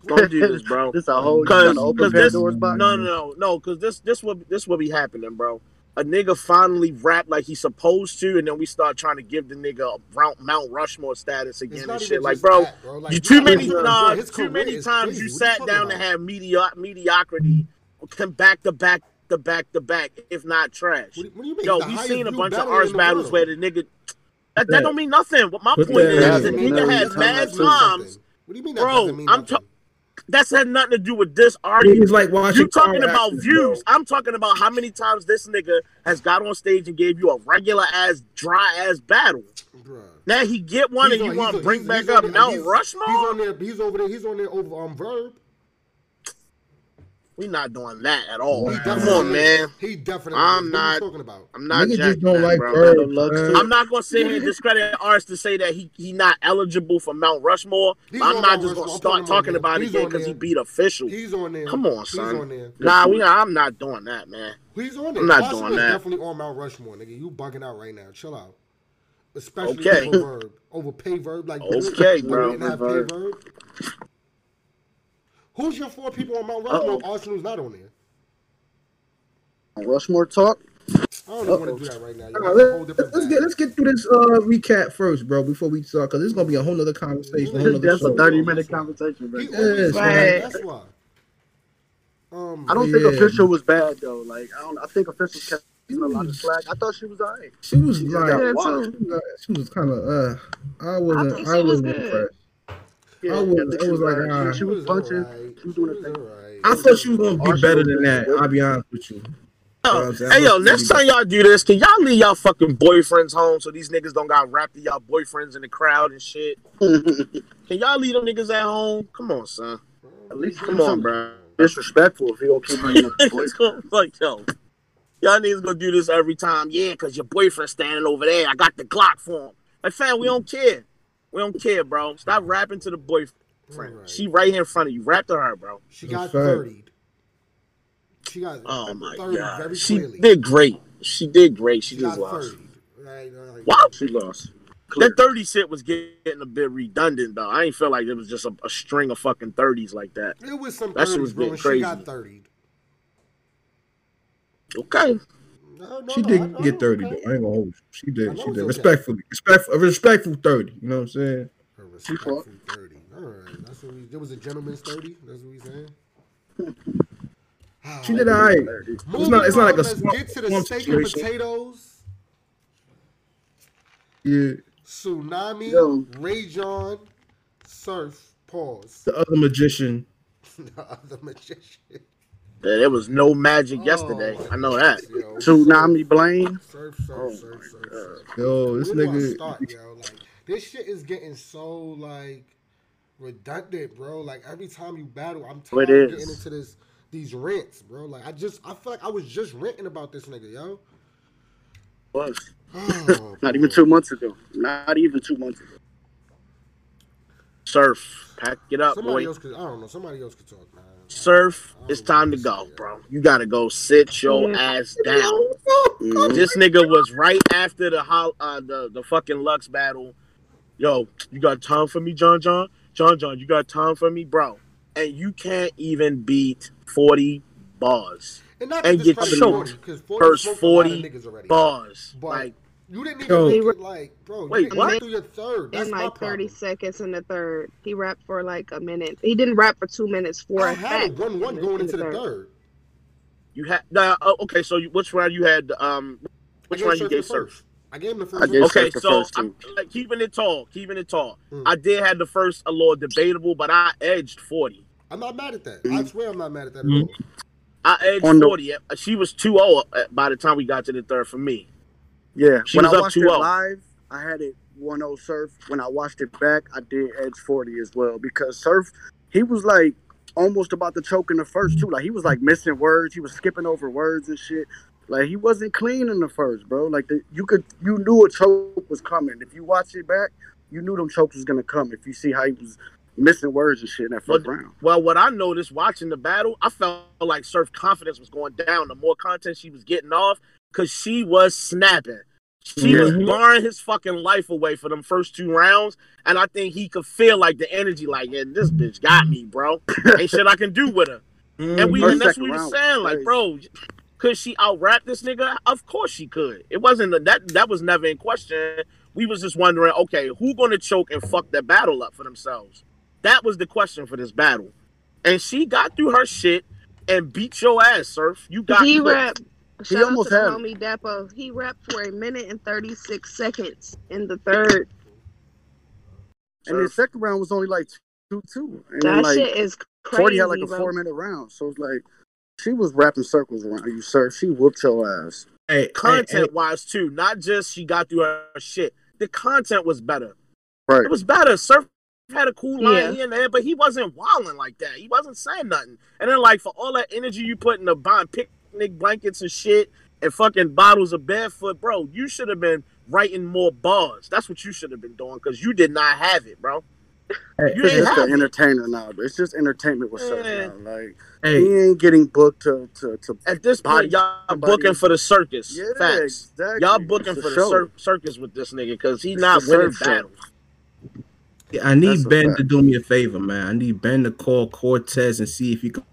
Don't do this, bro. This a whole you Cause, open cause this, no, Pandora's box. no, no, no, cause this, this what, this what be happening, bro. A nigga finally rap like he's supposed to, and then we start trying to give the nigga a Mount, Mount Rushmore status again not and shit. Like, bro, that, bro. Like, you too many, remember, nah, bro, his too many times crazy. you What sat talking down to about? have medio- mediocrity, come back to back to back to back, if not trash. What, do- what do you mean? Yo, The we highest seen a bunch of battle in arts battles world. where the nigga. That, that that- don't mean nothing. But my Put point that- is, that the nigga mean had mad times. something. What do you mean that Bro, doesn't mean I'm nothing? ta- That's had nothing to do with this it argument. was like watching. You talking about accidents, views? bro. I'm talking about how many times this nigga has got on stage and gave you a regular ass, dry ass battle. Bruh. Now he get one He's and on- you want to bring he's- back he's up on there- Mount he's- Rushmore? He's on there. He's over there. He's on there over um Verb. We not doing that at all. He Come on, man. He definitely. I'm not- What talking about? I'm not Niggas just don't that, like bro. Bird, man. I'm not gonna sit here and discredit Ars to say that he he not eligible for Mount Rushmore. But I'm not Mount just Rushmore. gonna start putting him on talking about it again because he beat official. He's on there. Come on, He's son. on there. Nah, we I'm not doing that, man. He's on there. I'm not Rushmore doing that. Definitely on Mount Rushmore, nigga. You bugging out right now. Chill out. Especially Okay. over Verb, over pay Verb. Like this. Okay, bro. didn't have pay Verb. Verb. Who's your four people on Mount Uh-oh. Rushmore? Arsonal's not on there. Rushmore talk. I don't even want to do that right now. yo. All That's right, let's, different let's bag. get let's get through this uh recap first, bro, before we start, because this is gonna be a whole other conversation, a whole nother That's a show. thirty minute conversation, bro. Yes, always man. right. That's why. Um, I don't Yeah. think official was bad though. Like I don't. I think official kept a lot of slack. I thought she was alright. She was She like, got Yeah, too. she was, she was kind of uh, I wasn't, think I, was wasn't good. impressed. Yeah, I was- I it was like, alright. ah. she, she was punching. alright. She was doing her thing. alright. I thought she was gonna be better than that. I'll be honest with you. I'm hey yo, thought she next time y'all do this, can y'all leave y'all fucking boyfriends home so these niggas don't got wrapped to y'all boyfriends in the crowd and shit? Can y'all leave them niggas at home? Come on, son. At least Come on, bro. Disrespectful if you don't keep bringing up the boyfriend. like yo, y'all niggas gonna do this every time? Yeah, cause your boyfriend's standing over there. I got the Glock for him. Like fam, we don't care. We don't care, bro. Stop rapping to the boyfriend. Alright. She right here in front of you. Rap to her, bro. She got That's right. 30. She got Oh my 30 god, very she did great. She did great. She, She just lost. 30. Right, right. Wow. She lost. That 30 shit was getting a bit redundant though. I ain't feel like it was just a, a string of fucking 30s like that. It was some That shit 30s, was bro, getting and she crazy. got 30. Okay. No, no, She no, did I know, get thirty okay. though. I ain't gonna hold you. She did. She it's did. okay. Respectfully, respectful, a respectful thirty. You know what I'm saying? A respectful 30. All right. That's what we, it was a gentleman's 30. That's what we saying. She did all right. Moving not- it's not like a let's swamp- get to the steak situation. and potatoes. Yeah. Tsunami, Yo. Ray John, Surf, pause. The other magician. the other magician. Yeah, there was no magic yesterday. Oh, I know that. yo. Tsunami Blaine. Surf, surf, Oh surf, surf, surf. Yo, this Where do I nigga. start, yo? Like this shit is getting so like redundant, bro. Like every time you battle, I'm tired of getting into this these rants, bro. Like I just I feel like I was just ranting about this nigga, yo. Was Oh, not even two months ago. Not even two months ago. Surf. Pack it up, Somebody boy. else could I don't know. Somebody else could talk, man. Surf. It's time to go, bro. You gotta go sit your ass down. Mhm. This nigga was right after the hol- uh, the the fucking Lux battle. Yo, you got time for me, John John? John John, you got time for me, bro? And you can't even beat forty bars. And not And get choked 40, 'cause 40 First smoked a lot of forty bars. But like You didn't even Yo. make it like, bro. Wait, you didn't what? through your third. That's in like 30 problem. seconds in the third. He rapped for like a minute. He didn't rap for two minutes for I a had a fact. one-one going in into the third. You had nah, uh, okay. So you, which round you had? Um, which I round you gave the Surf? first. I gave him the I first. gave. Okay, Surf the so first I'm two. like, keeping it tall, keeping it tall. Mm. I did have the first a little debatable, but I edged forty. I'm not mad at that. I Mhm. swear I'm not mad at that Mhm. at all. I edged On the- forty. She was 2-0 by the time we got to the third for me. Yeah, She when was I up watched it 2-0. live, I had it 1-0 Surf. When I watched it back, I did edge 40 as well because Surf, he was like almost about to choke in the first two. Like he was like missing words, he was skipping over words and shit. Like he wasn't clean in the first, bro. Like the, you could, you knew a choke was coming. If you watch it back, you knew them chokes was gonna come. If you see how he was missing words and shit in that first But- round. Well, what I noticed watching the battle, I felt like Surf confidence was going down. The more content she was getting off, because she was snapping. She was Mhm. barring his fucking life away for them first two rounds, and I think he could feel like the energy, like, yeah, this bitch got me, bro. Ain't shit I can do with her. And we Her and that's what we were saying, like, bro, could she out rap this nigga? Of course she could. It wasn't a, that that was never in question. We was just wondering, okay, who gonna choke and fuck that battle up for themselves? That was the question for this battle. And she got through her shit and beat your ass, Surf. You got he cooked. Rapped. Shout almost out to the had homie Dapo. He rapped for a minute and 36 seconds in the third. And the second round was only like two two. And That like shit is crazy. 40 had like a bro. four minute round. So it's like she was wrapping circles around you, sir. She whooped your ass. Hey, content wise too. Not just she got through her shit. The content was better. Right. It was better. Surf had a cool line Yeah. here and there, but he wasn't wilding like that. He wasn't saying nothing. And then like for all that energy you put in the buying picnic blankets and shit and fucking bottles of barefoot, bro, you should have been writing more bars. That's what you should have been doing because you did not have it, bro. Hey, You It's just have an entertainer now. It's just entertainment with Surf Yeah. now. Like hey, he ain't getting booked to to, to At this Body point, y'all somebody. booking for the circus. yeah, Facts. exactly. Y'all booking It's for a the cir- circus with this nigga because he It's not winning surf show. battles. I need That's Ben to do me a favor, man. I need Ben to call Cortez and see if he can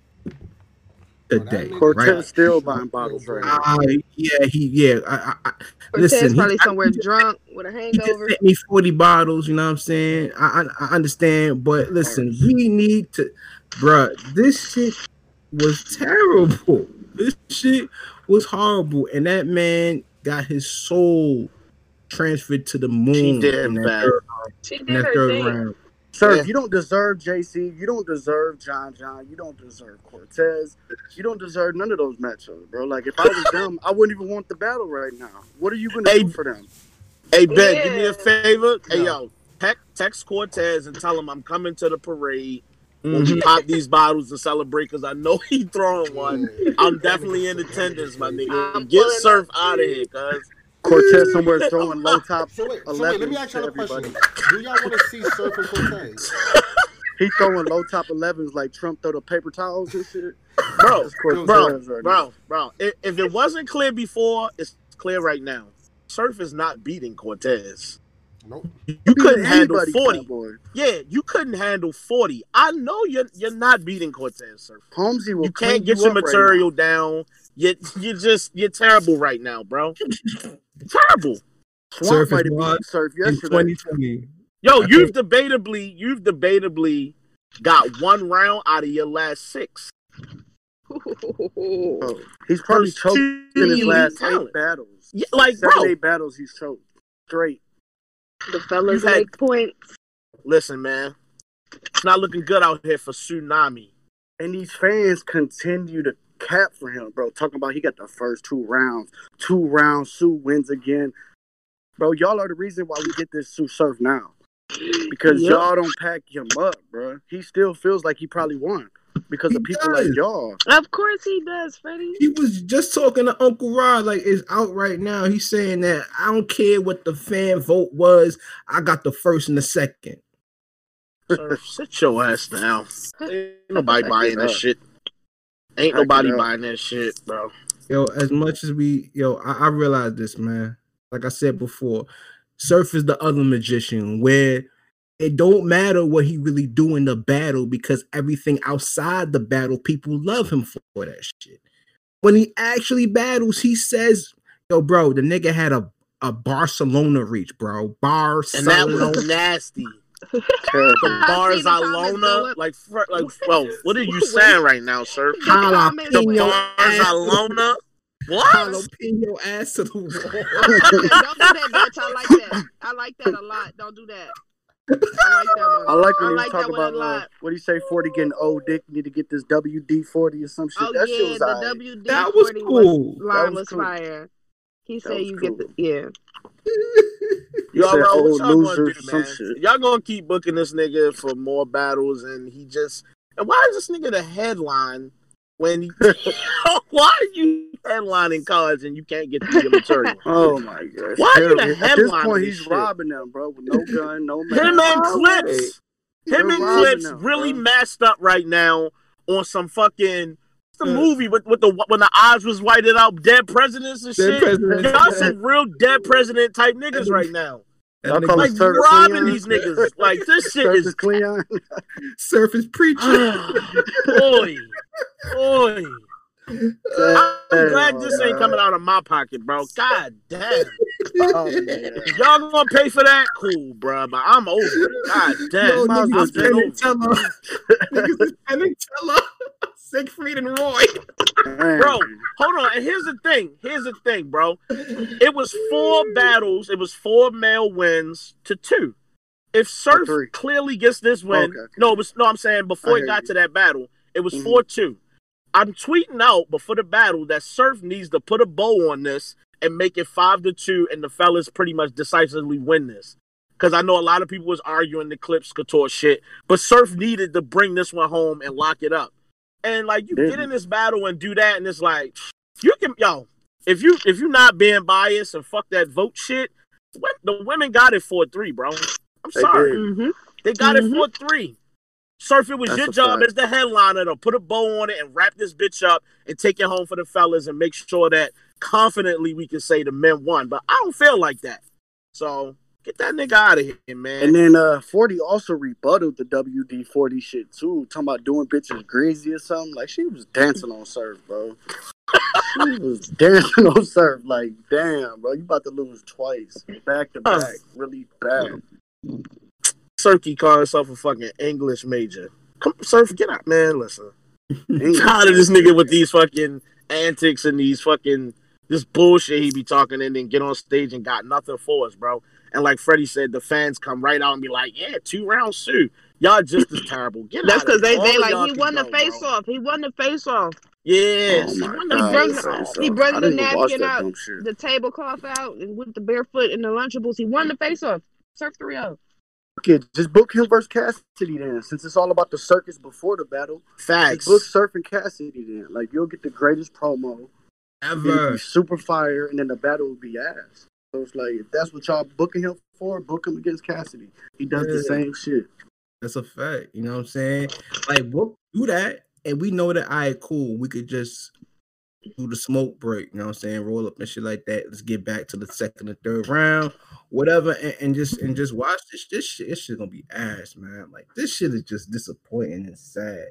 today. nigga- Cortez Right? still buying bottles right now. Uh, yeah, he yeah. I, I, I, Cortez listen, he- probably I- somewhere he drunk with a hangover. He just hangover. sent me 40 bottles, you know what I'm saying? I, I, I understand, but listen, we need to, bruh, this shit was terrible. This shit was horrible. And that man got his soul transferred to the moon She did, in that man. third, She in did that her third thing. round. Sir, Yeah. you don't deserve JC. You don't deserve John John. You don't deserve Cortez. You don't deserve none of those matchups, bro. Like if I was them, I wouldn't even want the battle right now. What are you gonna Hey, do for them? Hey Ben, do me a favor. Hey yo, text, text Cortez and tell him I'm coming to the parade when Mhm. we pop these bottles and celebrate because I know he throwing one. I'm definitely in attendance, my nigga. I'm Get pulling Surf out of here, cuz. Cortez somewhere throwing low top. So wait, so wait, let me 11s ask y'all a question. everybody. Do y'all want to see Surf and Cortez? He throwing low top 11s like Trump throw the paper towels and shit. Bro, That's Cortez bro, right now. bro, bro. If, if it wasn't clear before, it's clear right now. Surf is not beating Cortez. Nope. You couldn't handle 40. Cowboy. Yeah, you couldn't handle 40. I know you're you're not beating Cortez, Surf. Holmesy will You can't get you your up right material down. You you just you're terrible right now, bro. terrible. now. Swamp Surf might have wild beat Surf In yesterday. 2020. Yo, I you've debatably you've debatably got one round out of your last six. Oh, he's probably First choked in his last talent. eight battles. Yeah, like, Seven, bro. eight battles he's choked. Straight. The fellas had- make points. Listen, man, it's not looking good out here for Tsunami. And these fans continue to cap for him, bro. Talking about he got the first two rounds. Two rounds, Sue wins again. Bro, y'all are the reason why we get this Tsu Surf now. Because Yep. y'all don't pack him up, bro. He still feels like he probably won. Because He of people does. like y'all. Of course he does, Freddy. He was just talking to Uncle Rod, like it's out right now. He's saying that I don't care what the fan vote was, I got the first and the second. Surf, sit your ass down. Ain't nobody buying that shit. Ain't nobody buying that shit, bro. Yo, as much as we, yo, I, I realize this, man. Like I said before, Surf is the other magician where it don't matter what he really do in the battle because everything outside the battle, people love him for that shit. When he actually battles, he says, "Yo, bro, the nigga had a a Barcelona reach, bro. And that Barcelona. was nasty. Terrible. The I seen Barzalona, like, fr- like, well, what are you saying right now, sir? The comments The going- Jalapeno ass. Barzalona? What? Jalapeno ass to the wall. Don't do that, bitch. I like that. I like that a lot. Don't do that. I like that one. I like when I he was like that talking about uh, lot. what do you say, forty getting old dick, need to get this WD forty or some shit. Oh that shit yeah, was the alright. WD That was forty cool. line was was cool. fire. He That said you cool. get the yeah. Y'all, said bro, what y'all loser gonna do, man? Y'all gonna keep booking this nigga for more battles, and he just. And why is this nigga the headline when he? why are you headlining cards and you can't get to your material? Oh my god! Why are you the At this point, he's shit? robbing them, bro, with no gun, no man. Him and Clips, him and Clips them, really bro. messed up right now on some fucking. The movie with, with the when the eyes was whited out, dead presidents and Dead shit. presidents. Y'all some real dead president type niggas right now. Y'all call Like robbing Cleon? these niggas. Like this shit Surface is Cleon. surface preacher. boy, oi. I'm glad Damn, this ain't coming out of my pocket, bro. God damn. Oh, y'all gonna pay for that, cool, bro. But I'm over it. God damn. as niggas well is get Penn over. Niggas is Penn and Siegfried and Roy. Bro, hold on. And here's the thing. Here's the thing, bro. It was four battles. It was four male wins to two. If Surf clearly gets this win, Okay, okay. no, it was no. I'm saying before it got you. to that battle, it was Mhm. four two. I'm tweeting out before the battle that Surf needs to put a bow on this and make it five to two, and the fellas pretty much decisively win this. Because I know a lot of people was arguing the Clips Couture shit, but Surf needed to bring this one home and lock it up. And like you get Didn't. in this battle and do that, and it's like you can yo, if you if you not being biased and fuck that vote shit, what- the women got it four three, bro. I'm They sorry, did. Mm-hmm. they got Mhm. it four three. Surf, it was That's your job fact. as the headliner to put a bow on it and wrap this bitch up and take it home for the fellas and make sure that confidently we can say the men won. But I don't feel like that. So get that nigga out of here, man. And then uh, 40 also rebutted the WD 40 shit too, talking about doing bitches greasy or something. Like she was dancing on Surf, bro. she was dancing on Surf. Like, damn, bro, you about to lose twice, back to back, really bad. Surkey call himself a fucking English major. Come, Surf, get out, man. Listen. English. tired of this nigga with these fucking antics and these fucking this bullshit he be talking and then get on stage and got nothing for us, bro. And like Freddy said, the fans come right out and be like, "Yeah, two rounds suit. Y'all just as terrible. Get That's out because of they here. they All like he won the go, face bro. off. He won the face off. Yes, Oh he my won God, the He brung face the, off. so. he brung the didn't even watch napkin out, dumb the tablecloth out, and with the barefoot and the Lunchables. He won the face off. Surf oh. 3 0. Kid, just book him versus Cassidy then, since it's all about the circus before the battle. Facts. Just book Surf and Cassidy then. Like you'll get the greatest promo. It'll Ever. be super fire, and then the battle will be ass. So it's like if that's what y'all booking him for, book him against Cassidy. He does the same shit. That's a fact. You know what I'm saying? Like, we'll do that, and we know that I right, cool. We could just do the smoke break. You know what I'm saying? Roll up and shit like that. Let's get back to the second and third round, whatever, and, and just and just watch this. This shit, this shit gonna be ass, man. Like this shit is just disappointing and sad.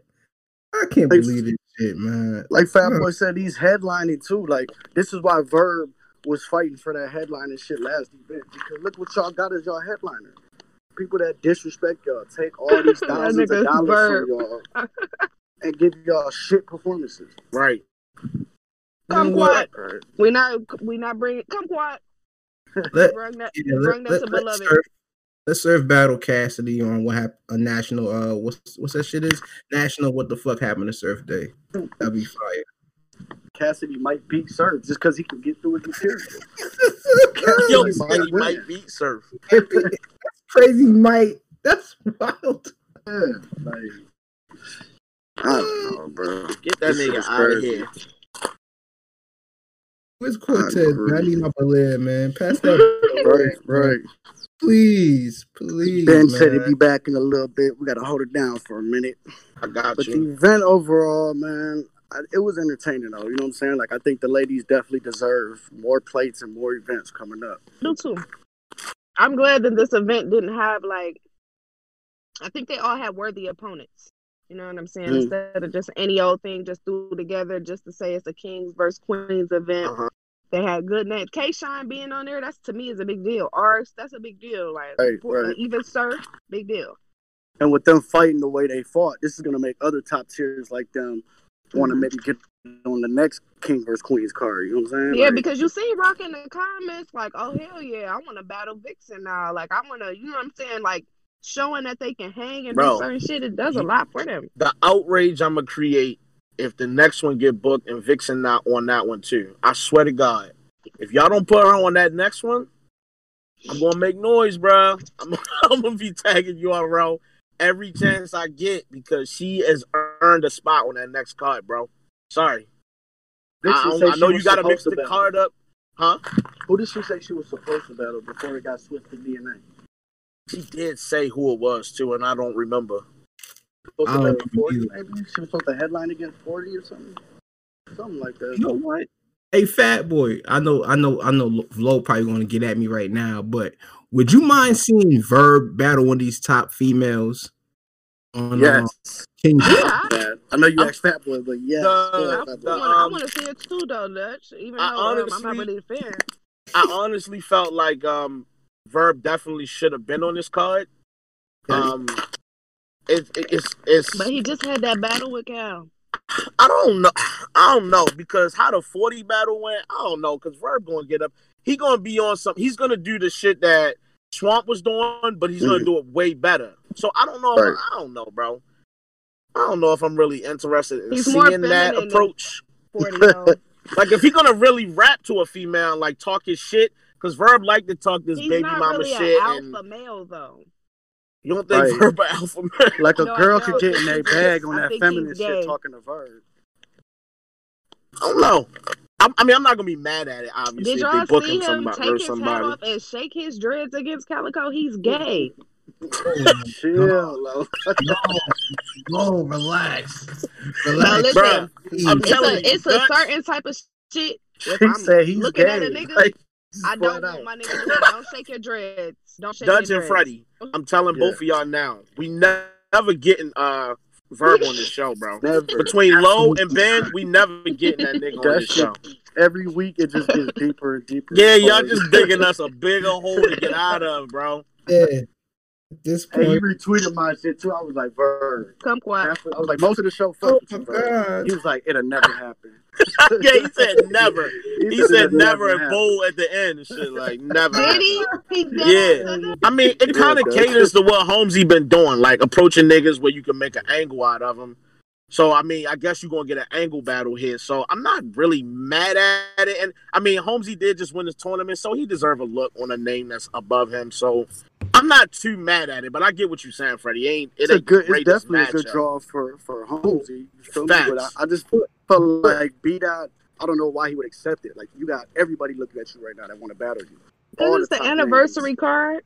I can't Like- believe this shit, man. Like Fat Boy said, he's headlining too. Like this is why Verb was fighting for that headline and shit last event because look what y'all got as y'all headliner. People that disrespect y'all take all these thousands of dollars Verb. from y'all and give y'all shit performances. right. Come You what? quiet. Right. We not we not bringing. Come quiet. Let- Bring that. Yeah, bring let, that let, to let's beloved. serve, let's serve Battle Cassidy on what happened a national uh what's what's that shit is national what the fuck happened to Surf Day. That'd be fire. Cassidy might beat Surf just because he can get through his material. Yo, Cassidy said he might beat Surf. Crazy Mike. That's wild. Yeah, like I don't know, bro. Get that This nigga out of here. Where's Cortez? Man? I need my balloon, man. Pass that, Right, right. please, please. Ben man. said he'd be back in a little bit. We got to hold it down for a minute. I got But you. the event overall, man, I, it was entertaining though. You know what I'm saying? Like I think the ladies definitely deserve more plates and more events coming up. do too. I'm glad that this event didn't have like. I think they all had worthy opponents. You know what I'm saying? Mm. Instead of just any old thing just threw together just to say it's a kings versus queens event. Uh-huh. They had good names. K Shine being on there, that's to me is a big deal. Ars, that's a big deal. Like Right, right. even Sir, big deal. And with them fighting the way they fought, this is gonna make other top tiers like them want to maybe get on the next King versus Queens card. You know what I'm saying? Yeah, Like, because you see Rock in the comments like, oh hell yeah, I want to battle Vixen now. Like I want to, you know what I'm saying? Like showing that they can hang and Bro. do certain shit. It does a lot for them. The outrage I'm gonna create if the next one get booked and Vixen not on that one too. I swear to God, if y'all don't put her on that next one, I'm gonna make noise, bro. I'm, I'm gonna be tagging URL every chance I get because she has earned a spot on that next card, bro. Sorry, I, I- said I she know you gotta mix the battle. card up, huh? Who did she say she was supposed to battle before it got switched to DNA? She did say who it was too, and I don't remember. Supposed I don't battle 40, maybe? She was supposed to headline against 40 or something? Something like that. You know what? Hey, fat boy. I know, I know, I know. Lo probably going to get at me right now, but would you mind seeing Verb battle one of these top females on uh, Yes. King? Yeah, Yeah. I know you I'm- asked Fat Boy, but yes. The- yeah, I, the, Boy. want, I um, want to see it too, though, Dutch. Even though I um, I'm not really a fan. I honestly felt like um Verb definitely should have been on this card. Um, it, it, it's it's But he just had that battle with Cal. I don't know I don't know because how the forty battle went I don't know because Verb gonna get up he gonna be on some he's gonna do the shit that Swamp was doing but he's gonna Mhm. do it way better. So I don't know Right. I don't know bro. I don't know if I'm really interested in He's seeing that approach. 40. Like if he's gonna really rap to a female and like talk his shit, because Verb like to talk this He's baby not mama really shit, an and alpha male, though. you don't think Right. Verb a alpha male? Like a No, girl could get in their bag on I that think he's feminine shit talking to Verb. I don't know. I, I mean, I'm not gonna be mad at it. Obviously, Did y'all they book see him him somebody, take or his hat somebody. off and shake his dreads against Calicoe? He's gay. Chill, Lo. no, no, relax, Now relax. listen, Bruh, I'm it's telling a you, it's a certain type of shit. If He I'm said he's looking gay. at a nigga, Like, I don't out. want my nigga. Don't shake your dreads. Don't shake Dutch your and dreads. Freddy, I'm telling Yeah. both of y'all now, we ne- never getting uh Verb on this show, bro. Never. Between Lo and Ben, we never getting that nigga on That this show. shit, every week it just gets deeper and deeper. Yeah, y'all just digging us a bigger hole to get out of, bro. Yeah. At this Hey, he retweeted my shit too. I was like, Verb. Come quiet. I was like, most of the show, fuck oh my god, He was like, it'll never happen. yeah, he said never. He said never and happen. bold at the end and shit like never. Did he? He. Yeah. I mean, it kind of caters to what Holmesy been doing, like approaching niggas where you can make an angle out of them. So I mean, I guess you're gonna get an angle battle here. So I'm not really mad at it. And I mean, Holmesy did just win this tournament, so he deserve a look on a name that's above him. So I'm not too mad at it. But I get what you're saying, Freddy. It ain't it It's a good. It's greatest definitely a good draw for for Holmesy. You feel me? Facts. But I, I just felt like B dot. I don't know why he would accept it. Like you got everybody looking at you right now that want to battle you. All This is the top anniversary card.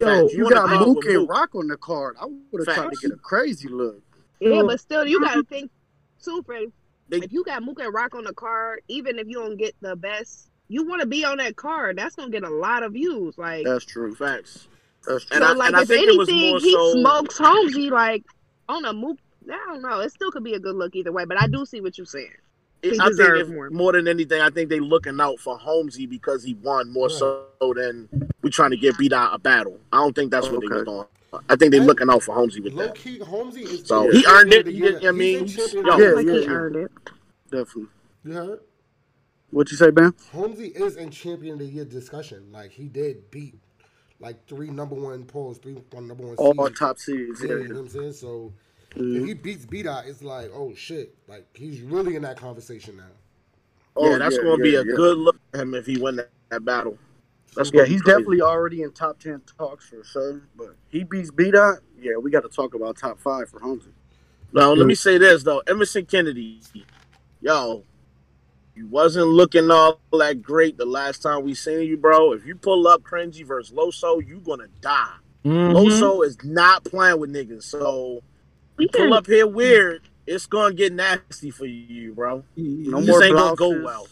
yo, Facts. You wanna got battle Mook and Mook. Roc on the card. I would have tried to get a crazy look. Yeah, mm. but still, you gotta mm-hmm. think too, Freddy. If you got Mook and Roc on the card, even if you don't get the best, you want to be on that card. That's gonna get a lot of views. Like, That's true. Facts. That's true. So, I- like and I if think it was anything, more he so- smokes Holmesy like on a Mook. I don't know. It still could be a good look either way, but I do see what you're saying. It- I think if, more. more than anything, I think they looking out for Holmesy because he won more so than we trying to get beat out a battle. I don't think that's what they was Okay. doing. I think they And looking out for Holmesy with Low that. key, Holmesy is So, he earned it. the He year. I mean, He's yo. Yeah, like year. he earned it. Definitely. You heard? What you say, Ben? Holmesy is in champion of the year discussion. Like he did beat like three number one polls, three one number one All seeds. top seeds. Yeah, Yeah. you know what I'm saying? So if Mhm. he beats B Dot, it's like, oh shit. Like he's really in that conversation now. Oh, yeah, that's yeah, going to be a yeah. good look at him if he win that, that battle. That's Yeah, he's crazy. definitely already in top ten talks for sure. But he beats B dot. Yeah, we got to talk about top five for Holmesy. Now, let me say this though, Emerson Kennedy, yo, you wasn't looking all that great the last time we seen you, bro. If you pull up cringy versus Loso, you gonna die. Mhm. Loso is not playing with niggas, so We pull up here weird. It's gonna get nasty for you, bro. No This more ain't gonna go well.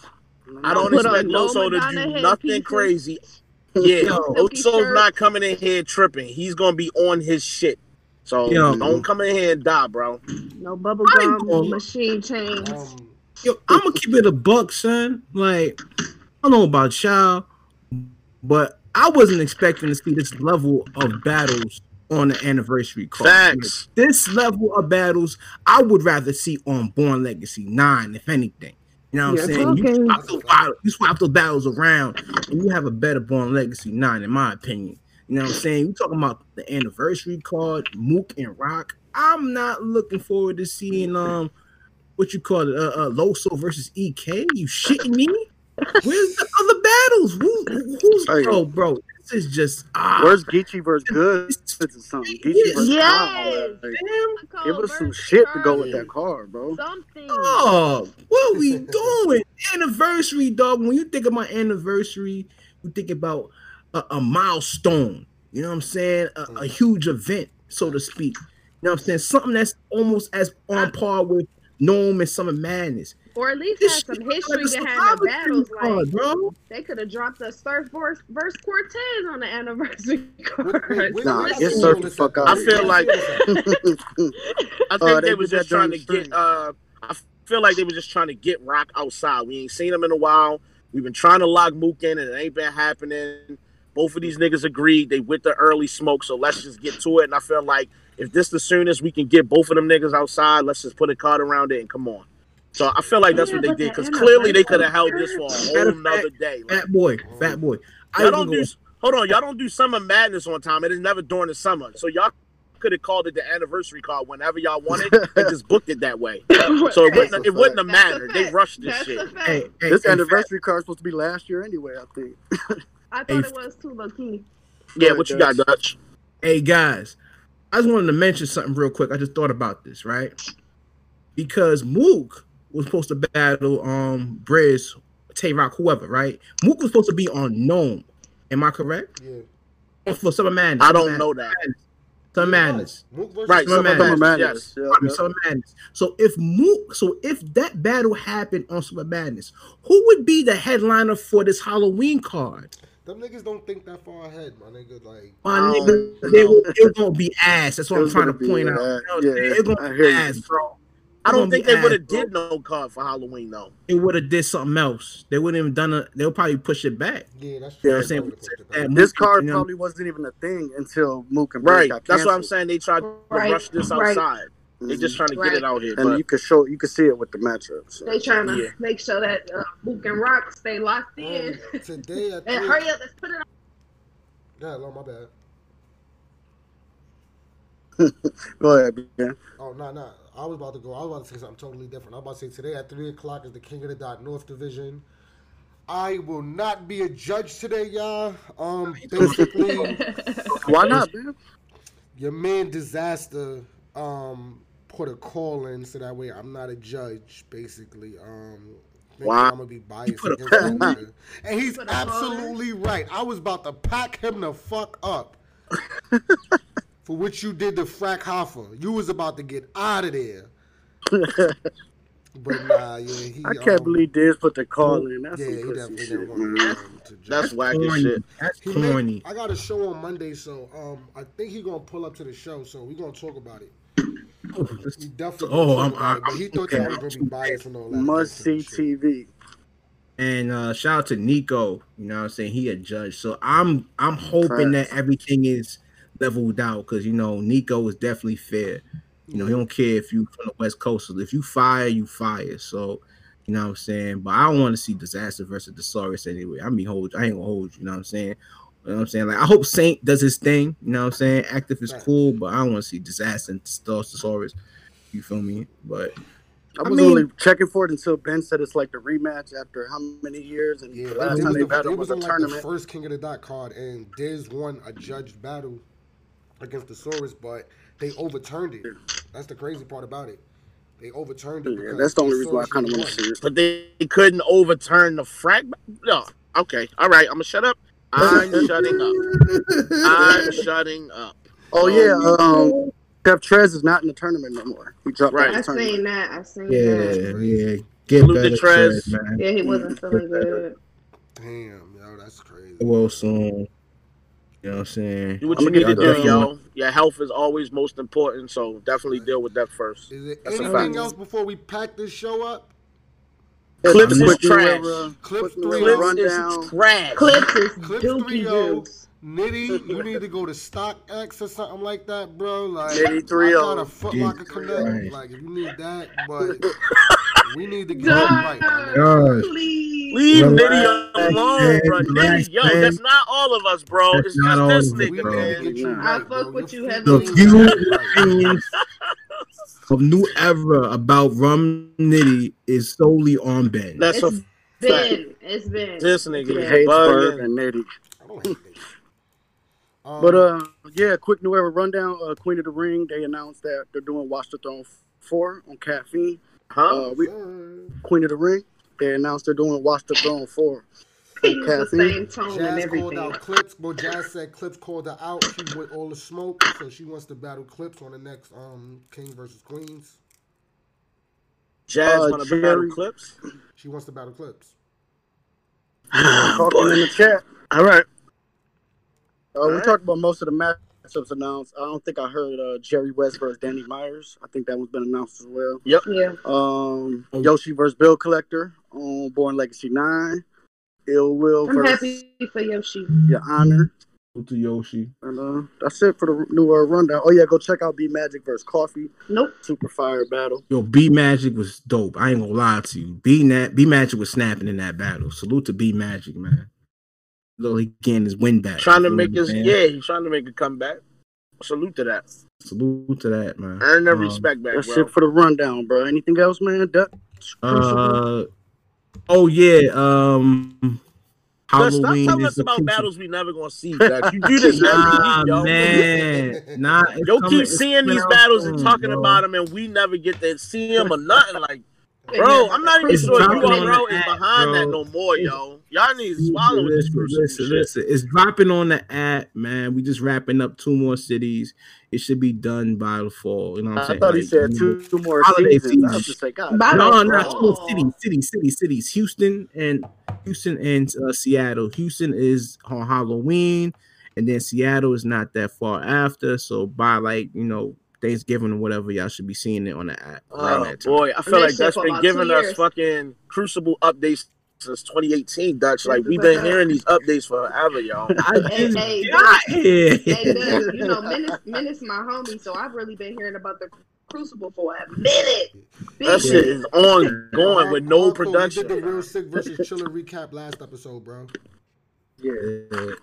No I don't expect Loso to do nothing pieces. crazy. Yeah, Yo. Loso's shirt. not coming in here tripping. He's gonna be on his shit. So Yo. don't come in here and die, bro. no bubble gum gonna- machine chains. Um Yo, I'm gonna keep it a buck, son. Like, I don't know about y'all, but I wasn't expecting to see this level of battles on the anniversary card. Facts. This level of battles, I would rather see on Born Legacy 9, if anything. You know what I'm Yeah, saying? You okay. swap, those battles, you swap those battles around and you have a better Born Legacy 9, in my opinion. You know what I'm saying? You talking about the anniversary card, Mook and Roc. I'm not looking forward to seeing um what you call it, uh, uh Loso versus EK. You shitting me? Where's the other battles? Who, who's Hey. bro, bro? This is just ah, Where's Geechee versus Good or something? Geechee versus Yes. Kyle, like. Give us some shit to go with that car, bro. Something. Oh, what we doing? Anniversary, dog. When you think about anniversary, you think about a, a milestone. You know what I'm saying? A, a huge event, so to speak. You know what I'm saying? Something that's almost as on par with NOME and Summer Madness. Or at least This have some shit like history behind the battles. card, Like bro. they could have dropped the Surf verse, verse Cortez on the anniversary card. Wait, wait, Nah, wait, get wait, surfed wait, the fuck wait, out. I feel like- I Uh, think they they was just trying to during get. Uh, I feel like they were just trying to get Roc outside. We ain't seen him in a while. We've been trying to lock Mook in, and it ain't been happening. Both of these niggas agreed they with the early smoke, so let's just get to it. And I feel like if this the soonest we can get both of them niggas outside, let's just put a card around it and come on. So I feel like that's what they did because clearly they could have held this for a whole of nother day. Like, Fat boy, fat boy. I don't do. Hold on, y'all don't do summer madness on time. It is never during the summer, so y'all could have called it the anniversary card whenever y'all wanted and just booked it that way. So it wouldn't. It wouldn't have a mattered. They rushed this shit. Hey, hey, This hey, anniversary card's supposed to be last year anyway, I think. I Hey, thought it was too low key. Yeah, what you got, Dutch? Hey guys, I just wanted to mention something real quick. I just thought about this, right? Because Mook was supposed to battle um Briz, Tay Roc, whoever, right? Mook was supposed to be on NOME. Am I correct? Yeah. For Summer Madness. I don't Summer know that. Summer Madness. Right, Summer Summer Madness. Summer Madness. Madness. Yes. Yeah, Pardon me, yeah. Summer Madness. So if Mook, so if that battle happened on Summer Madness, who would be the headliner for this Halloween card? Them niggas don't think that far ahead, my nigga. Like, My nigga, they will, it gonna be ass. That's what I'm trying to point out. ass. You know what I'm Yeah. It's I gonna hear be you. ass, bro. I don't think they would have did no card for Halloween though. It would have did something else. They wouldn't have done it. They'll probably push it back. yeah, that's You know what I'm saying? would've pushed it That back. Mook, This card probably wasn't even a thing until Mook and Briz Right. got That's what I'm saying. They tried to Right, rush this right. Outside. They just trying to get it out here. And But you can show, you can see it with the matchup. So. They trying to Yeah. make sure that uh, Mook and Roc stay locked in. Um, today at and hurry up, let's put it on. Yeah, no, my bad. Go ahead, man. Oh no, no. I was about to go. I was about to say something totally different. I was about to say today at three o'clock is the King of the Dot North Division. I will not be a judge today, y'all. Um, basically, Why not, man? your man Dizaster um put a call in so that way I'm not a judge. Basically, um. Wow. I'm gonna be biased put against that call in? nigga. and he's Put a call in? absolutely right. I was about to pack him the fuck up for what you did to Frack Hoffa. You was about to get out of there. But nah, yeah, he. I can't um, believe Diz put the call in. That's Yeah, he definitely shit, didn't want man. um, to that's whack as corny. shit. That's He may- corny. I got a show on Monday, so um, I think he gonna pull up to the show, so we're gonna talk about it. We definitely. Oh, gonna I'm- talk about it, but I'm- he thought okay. that was gonna be biased and all that. Must see and shit. TV. And uh shout out to Nico, you know what I'm saying? He a judge. So I'm I'm hoping that everything is leveled out because you know Nico is definitely fair. You know, he don't care if you from the West Coast. So if you fire, you fire. So you know what I'm saying? But I don't want to see Dizaster versus The Saurus anyway. I mean hold I ain't gonna hold you, you know what I'm saying? You know what I'm saying? Like I hope Saint does his thing, you know what I'm saying? Active is Right. cool, but I don't want to see Dizaster and The Saurus. You feel me? But I I was mean- only checking for it until Ben said it's like the rematch after how many years, and Yeah, the last they time was, they the, battled they was was a on like the tournament. first King of the Dot card, and Diz won a judged battle against the Saurus, but they overturned it. That's the crazy part about it. They overturned it. Yeah, that's the only reason why I kind of want to see it. But they couldn't overturn the frag. No. Okay. All right. I'm gonna shut up. I'm shutting up. I'm shutting up. Oh yeah, um, Steph Trez is not in the tournament no more. He dropped Right. out I of the tournament. seen that. I seen yeah, that. yeah. yeah. Get Salute better, Trez. Trez, man. Yeah, he wasn't feeling good. Damn, yo, that's crazy. well soon. You know what I'm saying? Do what I'ma you need to do, um, yo. Your health is always most important, so definitely deal with that first. Is there That's anything else before we pack this show up? Clips is trash. Clips three Era oh. Clips rundown. is trash. Clips is Clips dookie 3-0. Nitty, you need to go to StockX or something like that, bro. Like, Nitty I 3-0. got a oh. Foot Jesus Locker oh. Connect. Christ. Like, if you need that, but we need to get it right. my. Gosh. Please. Leave Nitty alone, man. bro. Nitty, yo, man. that's not all of us, bro. That's It's just this of us, We nigga, need bro. to man. get you Nah. right, I fuck bro. with you feet heavily. The need few to get right. things of new era about Rum Nitty is solely on Ben. That's a It's been. It's been. this nigga He is hates Bird and Nitty. I don't hate niggas. Um, But uh, yeah, quick new era rundown. Uh, Queen of the Ring. They announced that they're doing Watch the Throne four on Caffeine. Huh? Uh, we, Queen of the Ring. They announced they're doing Watch the Throne four He on the same tone and Jazz called out Clips. but Jazz said Clips called her out. She with all the smoke, so she wants to battle Clips on the next um King versus Queens. Jazz uh, want to battle clips? She wants to battle Clips. Talking in the chat. All right. Uh, we Alright. talked about most of the matchups announced. I don't think I heard uh, Jerry West versus Danny Myers. I think that one's been announced as well. Yep. Yeah. Um, Oh. Yoshi versus Bill Collector on Born Legacy Nine. Ill Will I'm versus happy for Yoshi. Your Honor. Salute to Yoshi. And uh, that's it for the new uh, rundown. Oh yeah, go check out B Magic versus Coffee Nope. Super Fire Battle. Yo, B Magic was dope. I ain't gonna lie to you. B Nat B Magic was snapping in that battle. Salute to B Magic, man. Little he getting his win back. Trying to You make his what I'm yeah, he's trying to make a comeback. Salute to that. Salute to that, man. Earn the Um, respect back, That's bro. it for the rundown, bro. Anything else, man? Dutch? Uh, oh yeah. Um, But stop Halloween telling us about battles we never gonna see. You do this every Nah, week, yo. man. Nah, Yo, keep seeing these battles and talking bro. about them, and we never get to see them or nothing. Like, bro, I'm not even It's sure dropping you on bro the is app, behind that bro. no more, yo. Y'all need to swallow with this listen, listen, shit. listen. It's dropping on the app, man. We just wrapping up two more cities. It should be done by the fall. You know what I'm I saying? I thought he said two, two more holiday seasons. I was just like, God, By No, the fall. two cities, cities, cities, cities. Houston and Houston and uh, Seattle. Houston is on Halloween, and then Seattle is not that far after. So by like you know Thanksgiving or whatever, y'all should be seeing it on the app. Oh boy, I feel that like that's been giving us fucking crucible updates since 2018, Dutch. Like we've been hearing these updates forever, yo. I Hey, just hey, got here. Hey, Dutch, you know, Menace, Menace, my homie, so I've really been hearing about the Crucible for a minute. Big That shit is ongoing with no Hardcore, We did production. the real sick versus chiller recap last episode, bro. Yeah,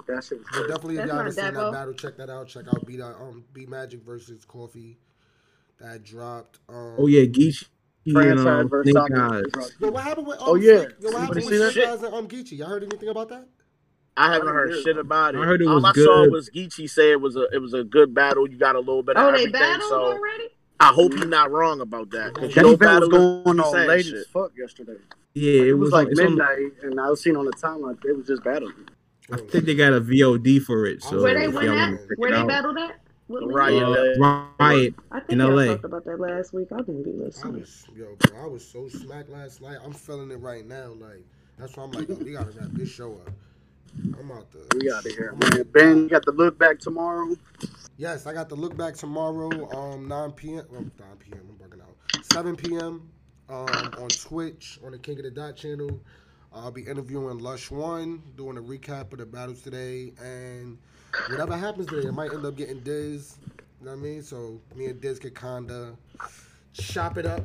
that shit was So good. definitely, if That's y'all not haven't seen that Dabo. battle, check that out. Check out B um B Magic versus Coffee. That dropped. Um, Oh yeah, Geechee. and, Franchise um, versus Snake Soccer. Eyes. Yo, what happened with? Um, Oh, yeah. Snake- Yo, what happened Anybody with see that? Snake Eyes and um Geechee? Y'all heard anything about that? I haven't I heard didn't shit hear about it. I heard it All was I saw good. was Geechee say it was a it was a good battle. You got a little bit of Oh, they everything. battled So already? I hope he's not wrong about that. 'cause That no event was battlers going be on saying late shit. as fuck yesterday. Yeah, It, was, like on- it's on the- and I was seeing on the timeline it was just battling. I think they got a VOD for it. So Where they went at? wanna Where they out. battled at? What league? Riot. Uh, Riot. I in think I LA. talked about that last week. I didn't be listening. I was yo, bro. I was so smacked last night. I'm feeling it right now. Like that's why I'm like, yo, we gotta wrap this show up. I'm out the. We out of here, man. Ben, you got the look back tomorrow. Yes, I got the look back tomorrow, um, 9 p.m. Well, 9 p.m. I'm bugging out. 7 p.m. Um, on Twitch on the King of the Dot channel. I'll be interviewing Lush One, doing a recap of the battles today, and whatever happens today, it might end up getting Diz. You know what I mean? So me and Diz could kinda chop it up,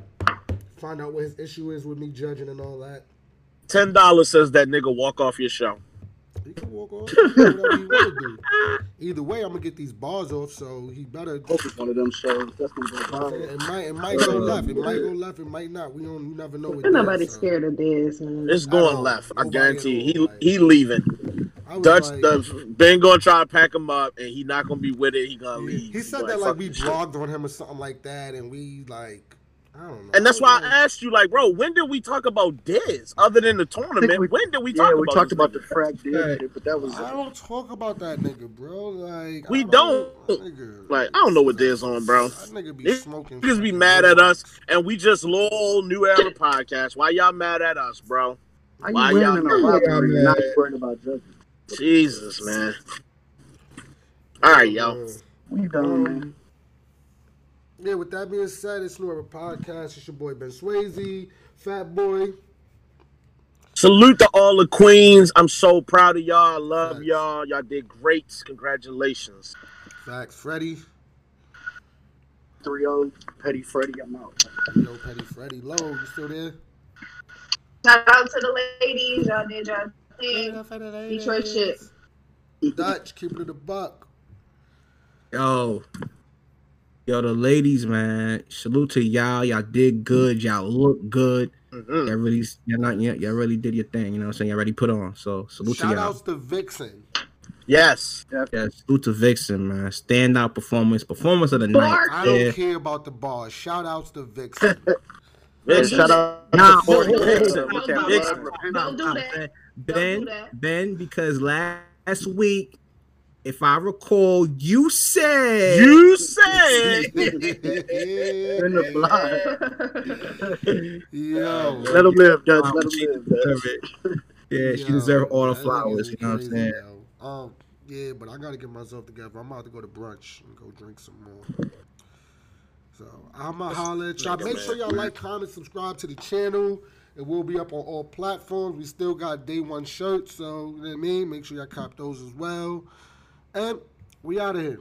find out what his issue is with me judging and all that. Ten dollars says that nigga walk off your show. He can walk off, he can do whatever he wanna do. Either way, I'm gonna get these bars off, so he better Hope it's one of them shows. That's gonna go viral. It might, it might go left. It might go left. It might not. We don't. You never know. Ain't nobody so. scared of this, man. It's going all. left. I guarantee. He all, he leaving. Dutch like- the Ben gonna try to pack him up, and he not gonna be with it. He gonna leave. He said Like, that like we this shit. blogged on him or something like that, and we like, I don't know. And that's why I asked you, like, bro, when did we talk about Diz other than the tournament? we- when did we Yeah, talk we about talked this about the nigga? frag deal Right. shit, but that was I don't talk about that nigga, bro. Like We I don't. Nigga, Like, I don't know what Diz on, bro. That nigga be smoking. Niggas be fucking mad at us, and we just lol new era podcast. Why y'all mad at us, bro? How you Why y'all- in a rivalry Yeah, and not man. worrying about judges? Jesus, man. All right, yo. Mm. We done, mm. man. Yeah, with that being said, it's New Era Podcast. It's your boy Ben Swayze, Fat Boy. Salute to all the queens. I'm so proud of y'all. I love y'all. Y'all did great. Congratulations. Facts, Freddy. 3-0, Petty Freddy, I'm out. Yo, Petty Freddy. Lo, you still there? Shout out to the ladies. Y'all did y'all thing. Detroit shit. Dutch, keep it in the buck. Yo, yo, the ladies, man. Salute to y'all. Y'all did good. Y'all look good. Mhm. Y'all really, y'all not, y'all, y'all really did your thing. You know what I'm saying? Y'all already put on. So salute Shout to y'all. outs to Vixen. Yes. Yeah, salute to Vixen, man. Standout performance, performance of the night. I don't Yeah. care about the bars. Shout outs to Vixen. Yeah, shout out Nah, to 40 whoa, whoa, Vixen. whoa, Look whoa, at whoa, Vixen. Don't do that. Ben, Don't do that. Ben, because last week, if I recall, you said You said In the blind. Yo. Let him live, Dutch. Let him she live, deserve Dutch. Yeah, she Yo, deserved all the flowers. You know what I'm saying? yo. Um, yeah, but I gotta get myself together. I'm about to go to brunch and go drink some more. So I'ma holler at y'all. Make sure y'all like, comment, subscribe to the channel. It will be up on all platforms. We still got day one shirts, so you know what I mean. Make sure y'all cop those as well. And we out of here.